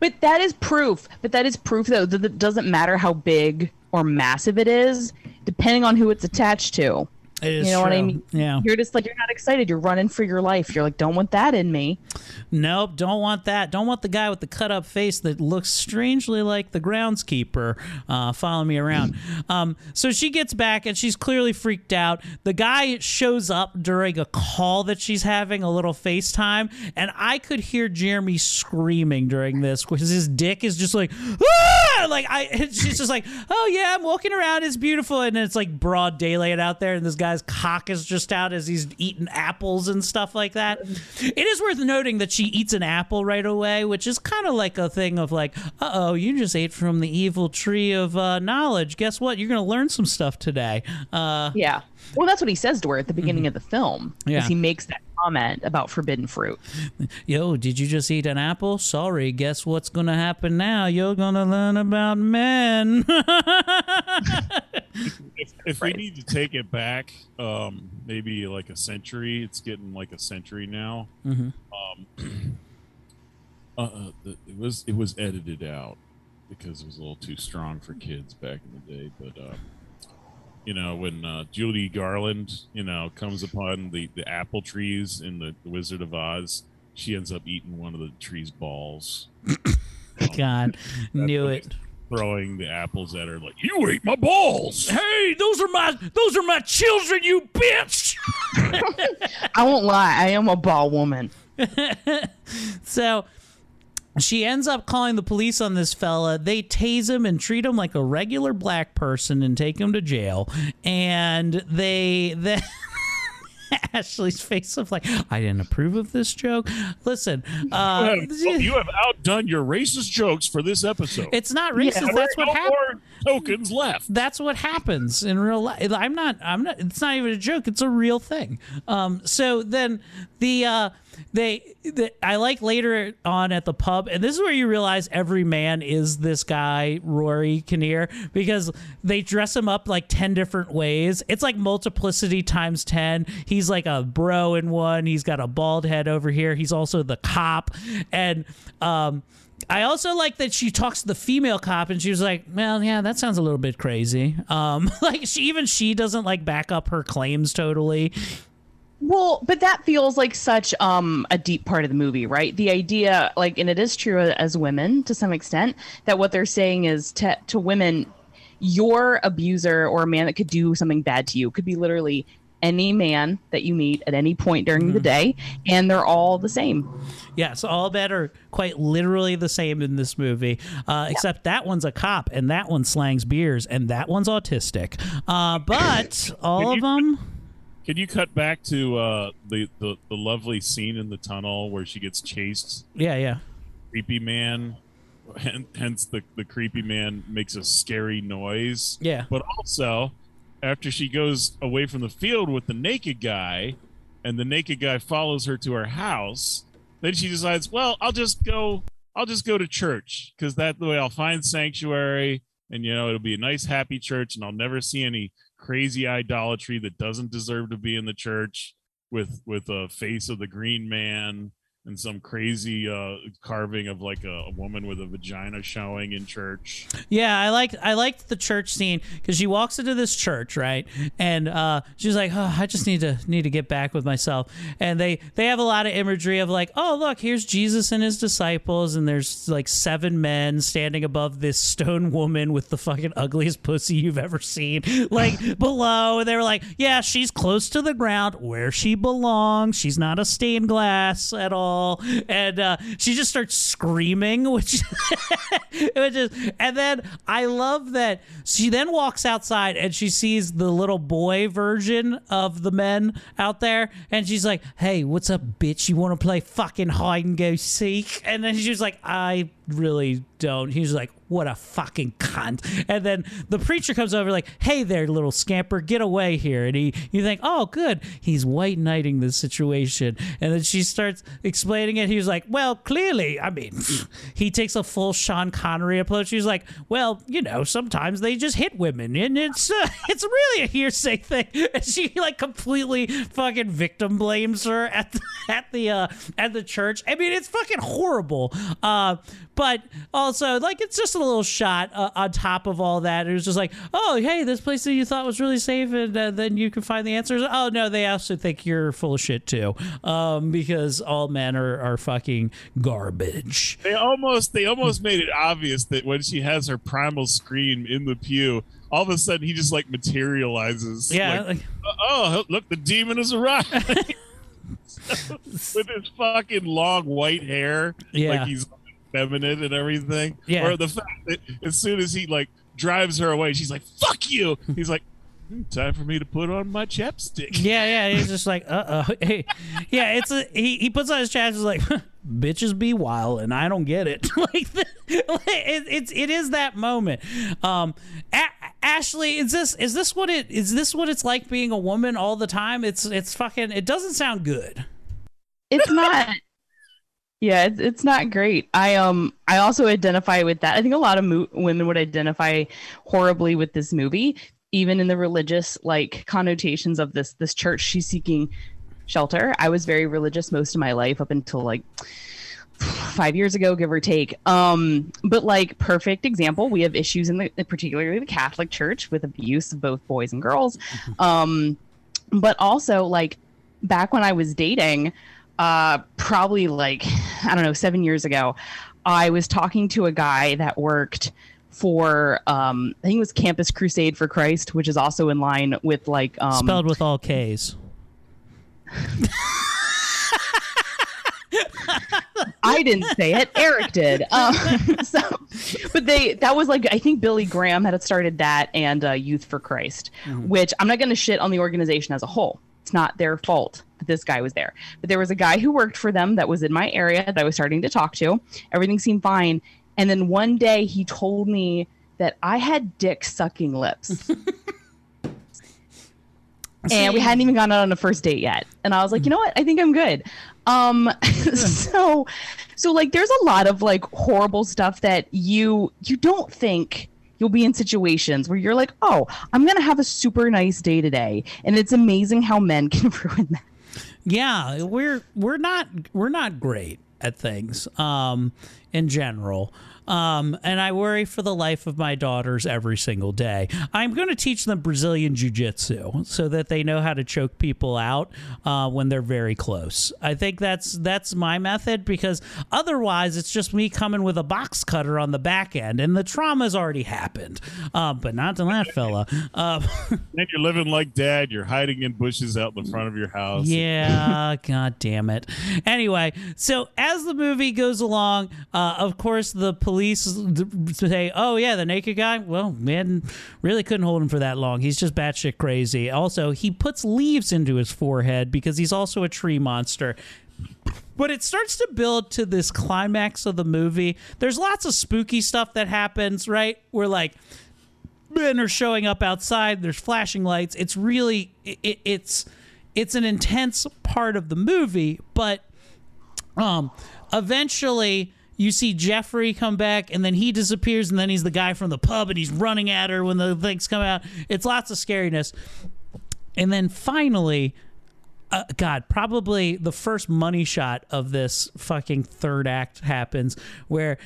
But that is proof. But that is proof though that it doesn't matter how big or massive it is, depending on who it's attached to. You know what I mean? Yeah. You're just like you're not excited. You're running for your life. You're like, don't want that in me. Nope, don't want that. Don't want the guy with the cut up face that looks strangely like the groundskeeper uh, following me around. Um, so she gets back and she's clearly freaked out. The guy shows up during a call that she's having, a little FaceTime, and I could hear Jeremy screaming during this because his dick is just like, ah! like I. She's just like, oh yeah, I'm walking around. It's beautiful, and it's like broad daylight out there, and this guy's cock is just out as he's eating apples and stuff like that. It is worth noting that she eats an apple right away, which is kind of like a thing of like, uh oh, you just ate from the evil tree of uh, knowledge. Guess what? You're going to learn some stuff today. Uh, Yeah. Well, that's what he says to her at the beginning of the film. Mm-hmm. Yeah. He makes that comment about forbidden fruit. Yo, did you just eat an apple? Sorry, guess what's going to happen now? You're going to learn about men. if, if we need to take it back, um, maybe like a century. It's getting like a century now. Mhm. Um, uh, uh, it was it was edited out because it was a little too strong for kids back in the day. But uh, you know, when uh, Judy Garland, you know, comes upon the the apple trees in the, the Wizard of Oz, she ends up eating one of the tree's balls. God, knew it. Throwing the apples at her like you ate my balls. Hey, those are my those are my children, you bitch. I won't lie. I am a ball woman. so she ends up calling the police on this fella. They tase him and treat him like a regular black person and take him to jail. And they then Ashley's face of like, I didn't approve of this joke. Listen, uh, you, have, outdone your racist jokes for this episode. It's not racist. There That's what no happened. Tokens left. That's what happens in real life. I'm not. I'm not. It's not even a joke. It's a real thing. Um. So then the uh they, the, I like later on at the pub, and this is where you realize every man is this guy Rory Kinnear because they dress him up like ten different ways. It's like multiplicity times ten. He's like a bro in one. He's got a bald head over here. He's also the cop, and um. I also like that she talks to the female cop and she was like, "Well, yeah, that sounds a little bit crazy." Um, like she even she doesn't like back up her claims totally. Well, but that feels like such um a deep part of the movie, right? The idea, like, and it is true as women to some extent, that what they're saying is to to women, your abuser or a man that could do something bad to you could be literally any man that you meet at any point during the day, and they're all the same. Yes, all men are quite literally the same in this movie, uh, except that one's a cop and that one slangs beers and that one's autistic. Uh, but all of them. Can you cut back to uh, the, the the lovely scene in the tunnel where she gets chased? Yeah, yeah. Creepy man. hen- Hence, the the creepy man makes a scary noise. Yeah. But also, after she goes away from the field with the naked guy, and the naked guy follows her to her house, then she decides, well, I'll just go. I'll just go to church because that way I'll find sanctuary, and you know it'll be a nice, happy church, and I'll never see any crazy idolatry that doesn't deserve to be in the church with with a face of the green man and some crazy uh carving of like a, a woman with a vagina showing in church Yeah, I like I liked the church scene because she walks into this church, right? And uh, she's like, "Oh, I just need to need to get back with myself." And they they have a lot of imagery of like, "Oh, look, here's Jesus and his disciples, and there's like seven men standing above this stone woman with the fucking ugliest pussy you've ever seen, like below." And they were like, "Yeah, she's close to the ground where she belongs. She's not a stained glass at all." And uh, she just starts screaming, which, which is, and then I love that she then walks outside and she sees the little boy version of the men out there, and she's like, "Hey, what's up, bitch? You want to play fucking hide and go seek?" And then she's like, "I really don't." He's like, "What a fucking cunt!" And then the preacher comes over like, "Hey there, little scamper, get away here!" And he, you think, "Oh, good, he's white knighting the situation." And then she starts explaining it. He's like, "Well, clearly, I mean, he takes a full Sean Connery approach. He's like, "Well, you know, sometimes they just hit women, and it's uh, it's really a hearsay thing." And she like completely fucking victim blames her at the, at the uh, at the church. I mean, it's fucking horrible. Uh, but also, like, it's just a little shot uh, on top of all that. It was just like, oh, hey, this place that you thought was really safe, and uh, then you can find the answers. Oh no, they also think you're full of shit too, um, because all men are, are fucking garbage. They almost they almost made it obvious that when she has her primal scream in the pew, all of a sudden he just like materializes. Yeah, Like, like- oh look, the demon has arrived. With his fucking long white hair, Yeah. like he's feminine and everything. Yeah. Or the fact that as soon as he like drives her away, she's like, "Fuck you." He's like, "Hmm, "Time for me to put on my chapstick." Yeah, yeah. He's just like, uh oh. Hey. Yeah, it's a he, he puts on his chest is like bitches be wild and I don't get it. like the, it, it's it is that moment. Um A- Ashley, is this is this what it is this what it's like being a woman all the time? It's it's fucking it doesn't sound good. it's not yeah it's, it's not great. I um i also identify with that. I think a lot of mo- women would identify horribly with this movie even in the religious like connotations of this this church she's seeking shelter. I was very religious most of my life up until like five years ago give or take. Um but like perfect example we have issues in the particularly the catholic church with abuse of both boys and girls. Um but also like back when i was dating uh probably like i don't know seven years ago i was talking to a guy that worked for um i think it was campus crusade for christ which is also in line with like um Spelled with all K's. I didn't say it. Erik did. Um, so, but they that was like I think Billy Graham had started that and uh, Youth for Christ, which I'm not going to shit on the organization as a whole. It's not their fault that this guy was there, but there was a guy who worked for them that was in my area that I was starting to talk to. Everything seemed fine, and then one day he told me that I had dick sucking lips. and we hadn't even gone out on a first date yet. And i was like you know what? I think i'm good. Um so so like there's a lot of like horrible stuff that you you don't think you'll be in situations where you're like oh i'm gonna have a super nice day today and it's amazing how men can ruin that Yeah, we're we're not we're not great at things um, in general. Um, and I worry for the life of my daughters every single day. I'm going to teach them Brazilian Jiu Jitsu so that they know how to choke people out uh, when they're very close. I think that's that's my method because otherwise it's just me coming with a box cutter on the back end, and the trauma's already happened. Uh, but not to that fella. Uh, Then you're living like dad. You're hiding in bushes out in the front of your house. Yeah, god damn it. Anyway, so as the movie goes along, uh, of course, the police say, "Oh yeah, the naked guy. Well, man, really couldn't hold him for that long. He's just batshit crazy." Also, he puts leaves into his forehead because he's also a tree monster. But it starts to build to this climax of the movie. There's lots of spooky stuff that happens, right? Where like men are showing up outside. There's flashing lights. It's really it, it's it's an intense part of the movie, but um eventually you see Jeffrey come back and then he disappears and then he's the guy from the pub and he's running at her when the things come out. It's lots of scariness. And then finally uh, God, probably the first money shot of this fucking third act happens where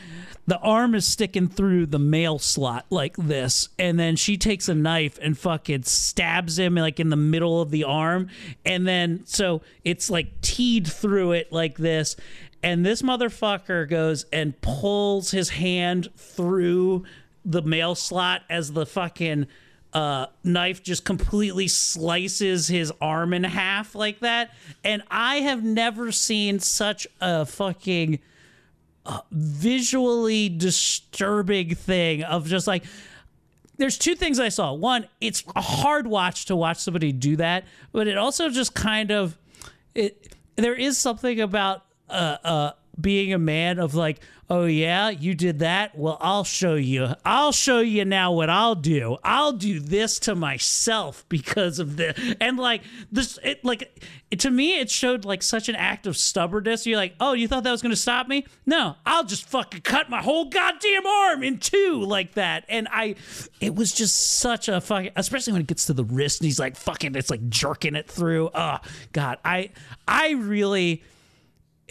the arm is sticking through the mail slot like this, and then she takes a knife and fucking stabs him like in the middle of the arm, and then so it's like teed through it like this, and this motherfucker goes and pulls his hand through the mail slot as the fucking uh, knife just completely slices his arm in half like that. And I have never seen such a fucking uh, visually disturbing thing of just like there's two things I saw. One, it's a hard watch to watch somebody do that, but it also just kind of it. There is something about uh, uh, being a man of like, oh yeah, you did that. Well, I'll show you. I'll show you now what I'll do. I'll do this to myself because of this. and like this. It like it, to me, it showed like such an act of stubbornness. You're like, oh, you thought that was to stop me? No, I'll just fucking cut my whole goddamn arm in two like that. And I, it was just such a fucking, especially when it gets to the wrist and he's like fucking, it's like jerking it through. Oh God, I, I really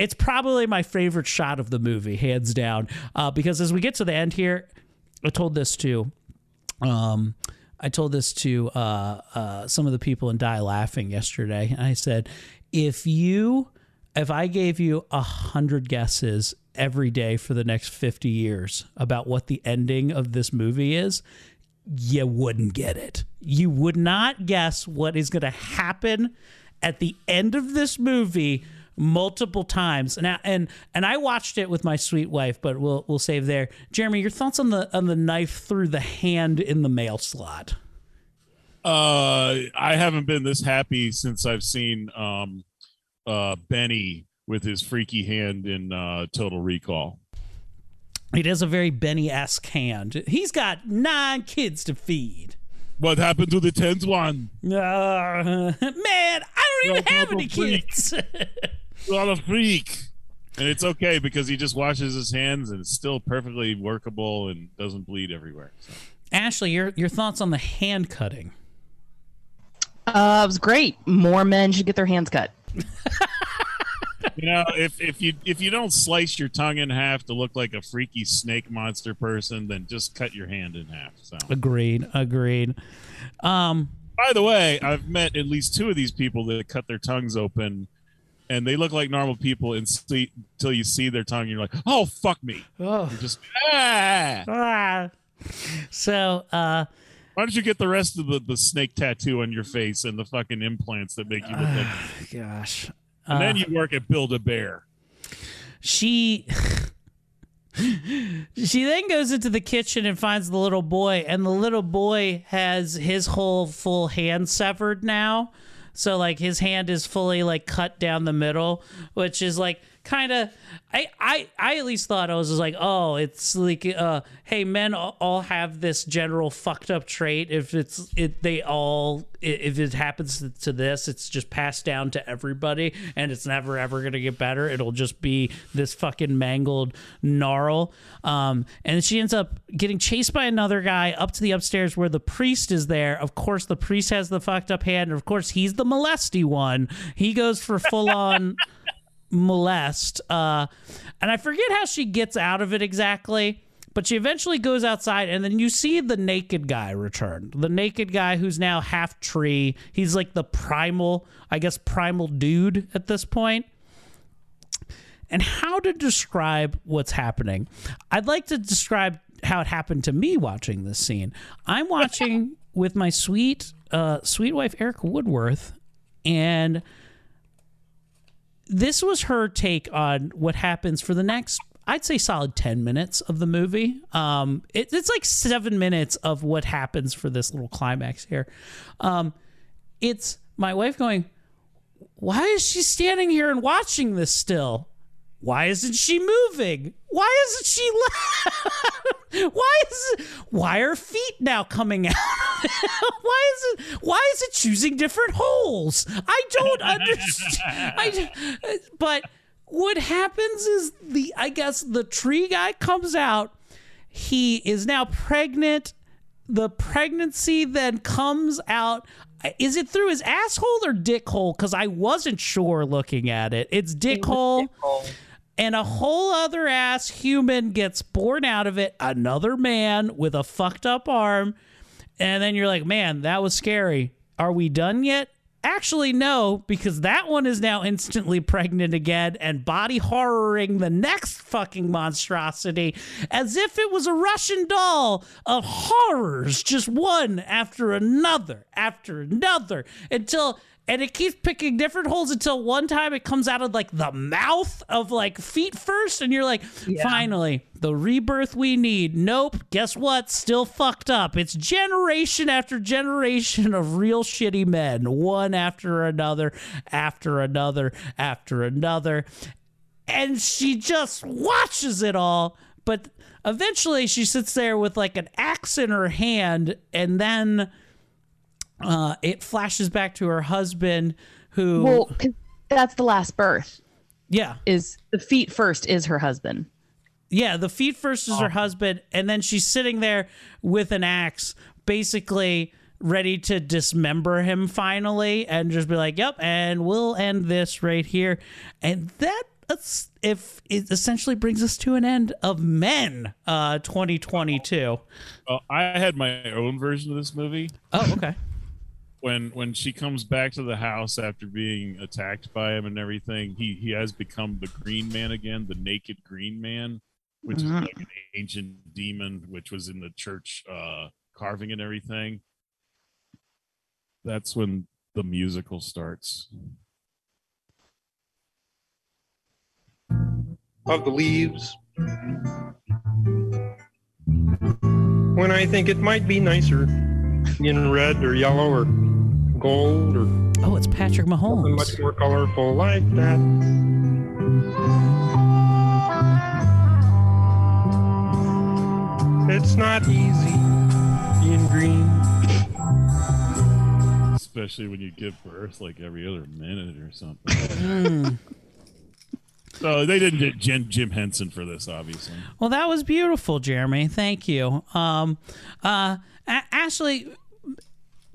it's probably my favorite shot of the movie, hands down. Uh, because as we get to the end here, I told this to, um, I told this to uh, uh, some of the people in Die Laughing yesterday. I said, if you, if I gave you a hundred guesses every day for the next fifty years about what the ending of this movie is, you wouldn't get it. You would not guess what is going to happen at the end of this movie multiple times. And and and I watched it with my sweet wife, but we'll we'll save there. Jeremy, your thoughts on the on the knife through the hand in the mail slot? Uh, I haven't been this happy since I've seen um, uh, Benny with his freaky hand in uh, Total Recall. It is a very Benny esque hand. He's got nine kids to feed. What happened to the tenth one? Uh, man, I don't even have any kids. What a freak. And it's okay because he just washes his hands and it's still perfectly workable and doesn't bleed everywhere. So. Ashley, your your thoughts on the hand cutting? Uh, it was great. More men should get their hands cut. you know, if if you if you don't slice your tongue in half to look like a freaky snake monster person, then just cut your hand in half. So agreed, agreed. Um, by the way, I've met at least two of these people that cut their tongues open, and they look like normal people until you see their tongue. And you're like, oh fuck me! Oh, you're just ah. ah. So, uh, why don't you get the rest of the, the snake tattoo on your face and the fucking implants that make you look like? gosh. And Uh, then you work at Build a Bear. She she then goes into the kitchen and finds the little boy, and the little boy has his whole full hand severed now. So like his hand is fully like cut down the middle, which is like kind of I, I I at least thought I was just like oh it's like uh hey men all, have this general fucked up trait. If it's it they all if it happens to, to this it's just passed down to everybody and it's never ever gonna get better. It'll just be this fucking mangled gnarl. Um and she ends up getting chased by another guy up to the upstairs where the priest is there. Of course the priest has the fucked up hand. And of course he's the molesty one. He goes for full on molest. Uh, and I forget how she gets out of it exactly, but she eventually goes outside, and then you see the naked guy return. The naked guy who's now half tree. He's like the primal, I guess, primal dude at this point. And how to describe what's happening? I'd like to describe how it happened to me watching this scene. I'm watching with my sweet, uh, sweet wife Erica Woodworth, and this was her take on what happens for the next I'd say solid 10 minutes of the movie. Um, it, it's like seven minutes of what happens for this little climax here. Um, it's my wife going, Why is she standing here and watching this still? Why isn't she moving? Why isn't she? why is? Why are feet now coming out? why is it? Why is it choosing different holes? I don't understand. I, but what happens is the I guess the tree guy comes out. He is now pregnant. The pregnancy then comes out. Is it through his asshole or dick hole? Because I wasn't sure looking at it. It's dick hole and a whole other ass human gets born out of it another man with a fucked up arm and then you're like man that was scary. Are we done yet? Actually, no, because that one is now instantly pregnant again and body horroring the next fucking monstrosity as if it was a Russian doll of horrors, just one after another, after another, until and it keeps picking different holes until one time it comes out of like the mouth of like feet first and you're like finally the rebirth we need. Nope. Guess what? Still fucked up. It's generation after generation of real shitty men. One after another after another after another. And she just watches it all but eventually she sits there with like an axe in her hand and then uh, it flashes back to her husband who Well, that's the last birth. yeah Is the feet first is her husband. yeah the feet first is her husband and then she's sitting there with an axe basically ready to dismember him finally and just be like yep and we'll end this right here and that if it essentially brings us to an end of men uh 2022 Well, I had my own version of this movie. oh okay when when she comes back to the house after being attacked by him and everything, he he has become the Green Man again, the naked Green Man, which is Mhm. like an ancient demon, which was in the church uh, carving and everything. That's when the musical starts. of the leaves. When I think it might be nicer in red or yellow or gold or oh it's patrick mahomes much more colorful like that. It's not easy being green. Especially when you give birth like every other minute or something. so they didn't get Jim, Jim Henson for this, obviously. Well, that was beautiful, Jeremy. Thank you. Um, uh, A- Ashley,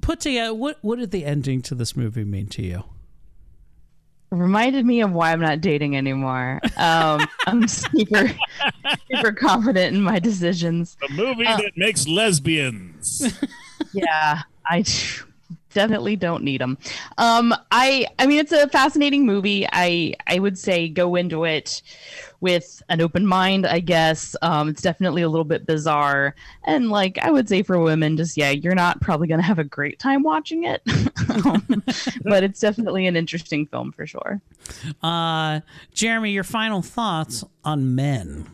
put together what what did the ending to this movie mean to you? reminded me of why I'm not dating anymore. Um, I'm super, super confident in my decisions. The movie Uh, that makes lesbians. yeah, I definitely don't need them. Um, I, I mean, it's a fascinating movie. I, I would say go into it with an open mind. I guess um, it's definitely a little bit bizarre, and like I would say for women, just yeah, you're not probably gonna have a great time watching it, um, but it's definitely an interesting film for sure. Uh, Jeremy, your final thoughts on Men?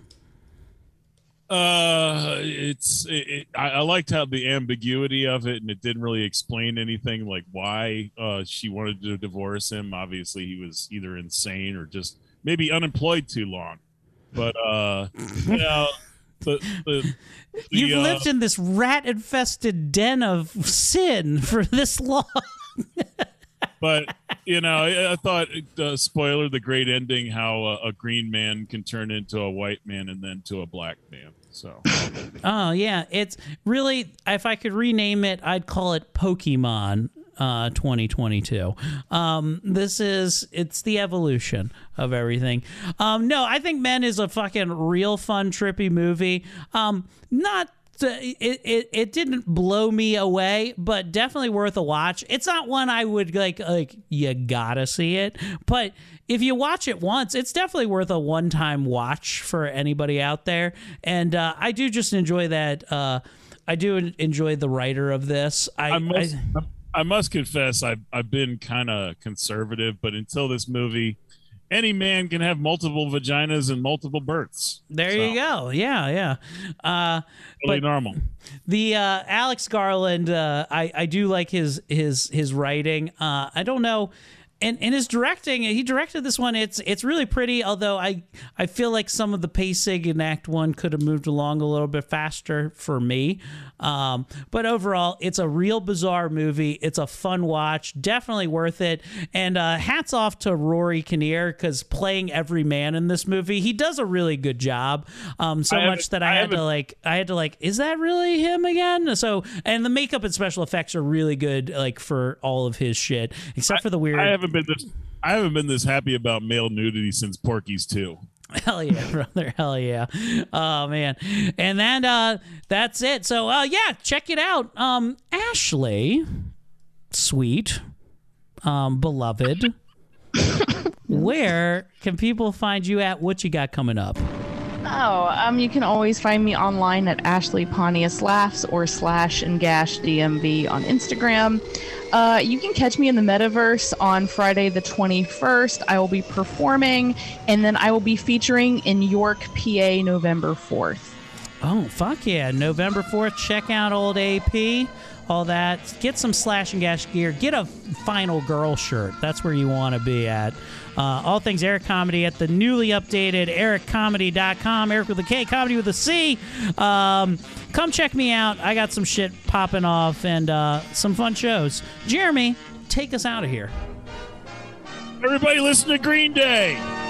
Uh, it's it, it, I, I liked how the ambiguity of it, and it didn't really explain anything like why uh she wanted to divorce him. Obviously, he was either insane or just maybe unemployed too long. But uh, you know, the the, the You've uh, lived in this rat infested den of sin for this long. but you know, I, I thought uh, spoiler the great ending how uh, a green man can turn into a white man and then to a black man. So Oh yeah, it's really. If I could rename it, I'd call it Pokemon uh, 2022. Um, this is it's the evolution of everything. Um, no, I think Men is a fucking real fun, trippy movie. Um, not. It, it it didn't blow me away, but definitely worth a watch. It's not one I would like like you gotta see it, but if you watch it once, it's definitely worth a one time watch for anybody out there. And uh, I do just enjoy that. Uh, I do enjoy the writer of this. I, I must, I- I, must confess, I've I've been kind of conservative, but until this movie, any man can have multiple vaginas and multiple births. there you go. Yeah, yeah. Uh, Really but- normal. The uh, Alex Garland, uh, I I do like his his his writing. Uh, I don't know. And, his directing, he directed this one. It's it's really pretty. Although I I feel like some of the pacing in Act One could have moved along a little bit faster for me. Um, but overall, it's a real bizarre movie. It's a fun watch, definitely worth it. And uh, hats off to Rory Kinnear because playing every man in this movie, he does a really good job. Um, so I much that I, I had to like I had to like, is that really him again? So and the makeup and special effects are really good, like for all of his shit, except for the weird. I haven't been this I haven't been this happy about male nudity since Porky's too. Hell yeah, brother. Hell yeah. Oh man. And then uh that's it. So uh yeah, check it out. Um Ashley, sweet. um, beloved, where can people find you at? What you got coming up? Oh, um, you can always find me online at Ashley Pontius Laughs or slash and gash DMV on Instagram. Uh, you can catch me in the metaverse on Friday the 21st. I will be performing, and then I will be featuring in York, PA, November 4th. Oh, fuck yeah. November 4th, check out old AP, all that. Get some slash and gash gear. Get a final girl shirt. That's where you want to be at. Uh, all things Erik Comedy at the newly updated erikcomedy.com. Erik with a K, comedy with a C. Um, come check me out. I got some shit popping off and uh, some fun shows. Jeremy, take us out of here. Everybody listen to Green Day.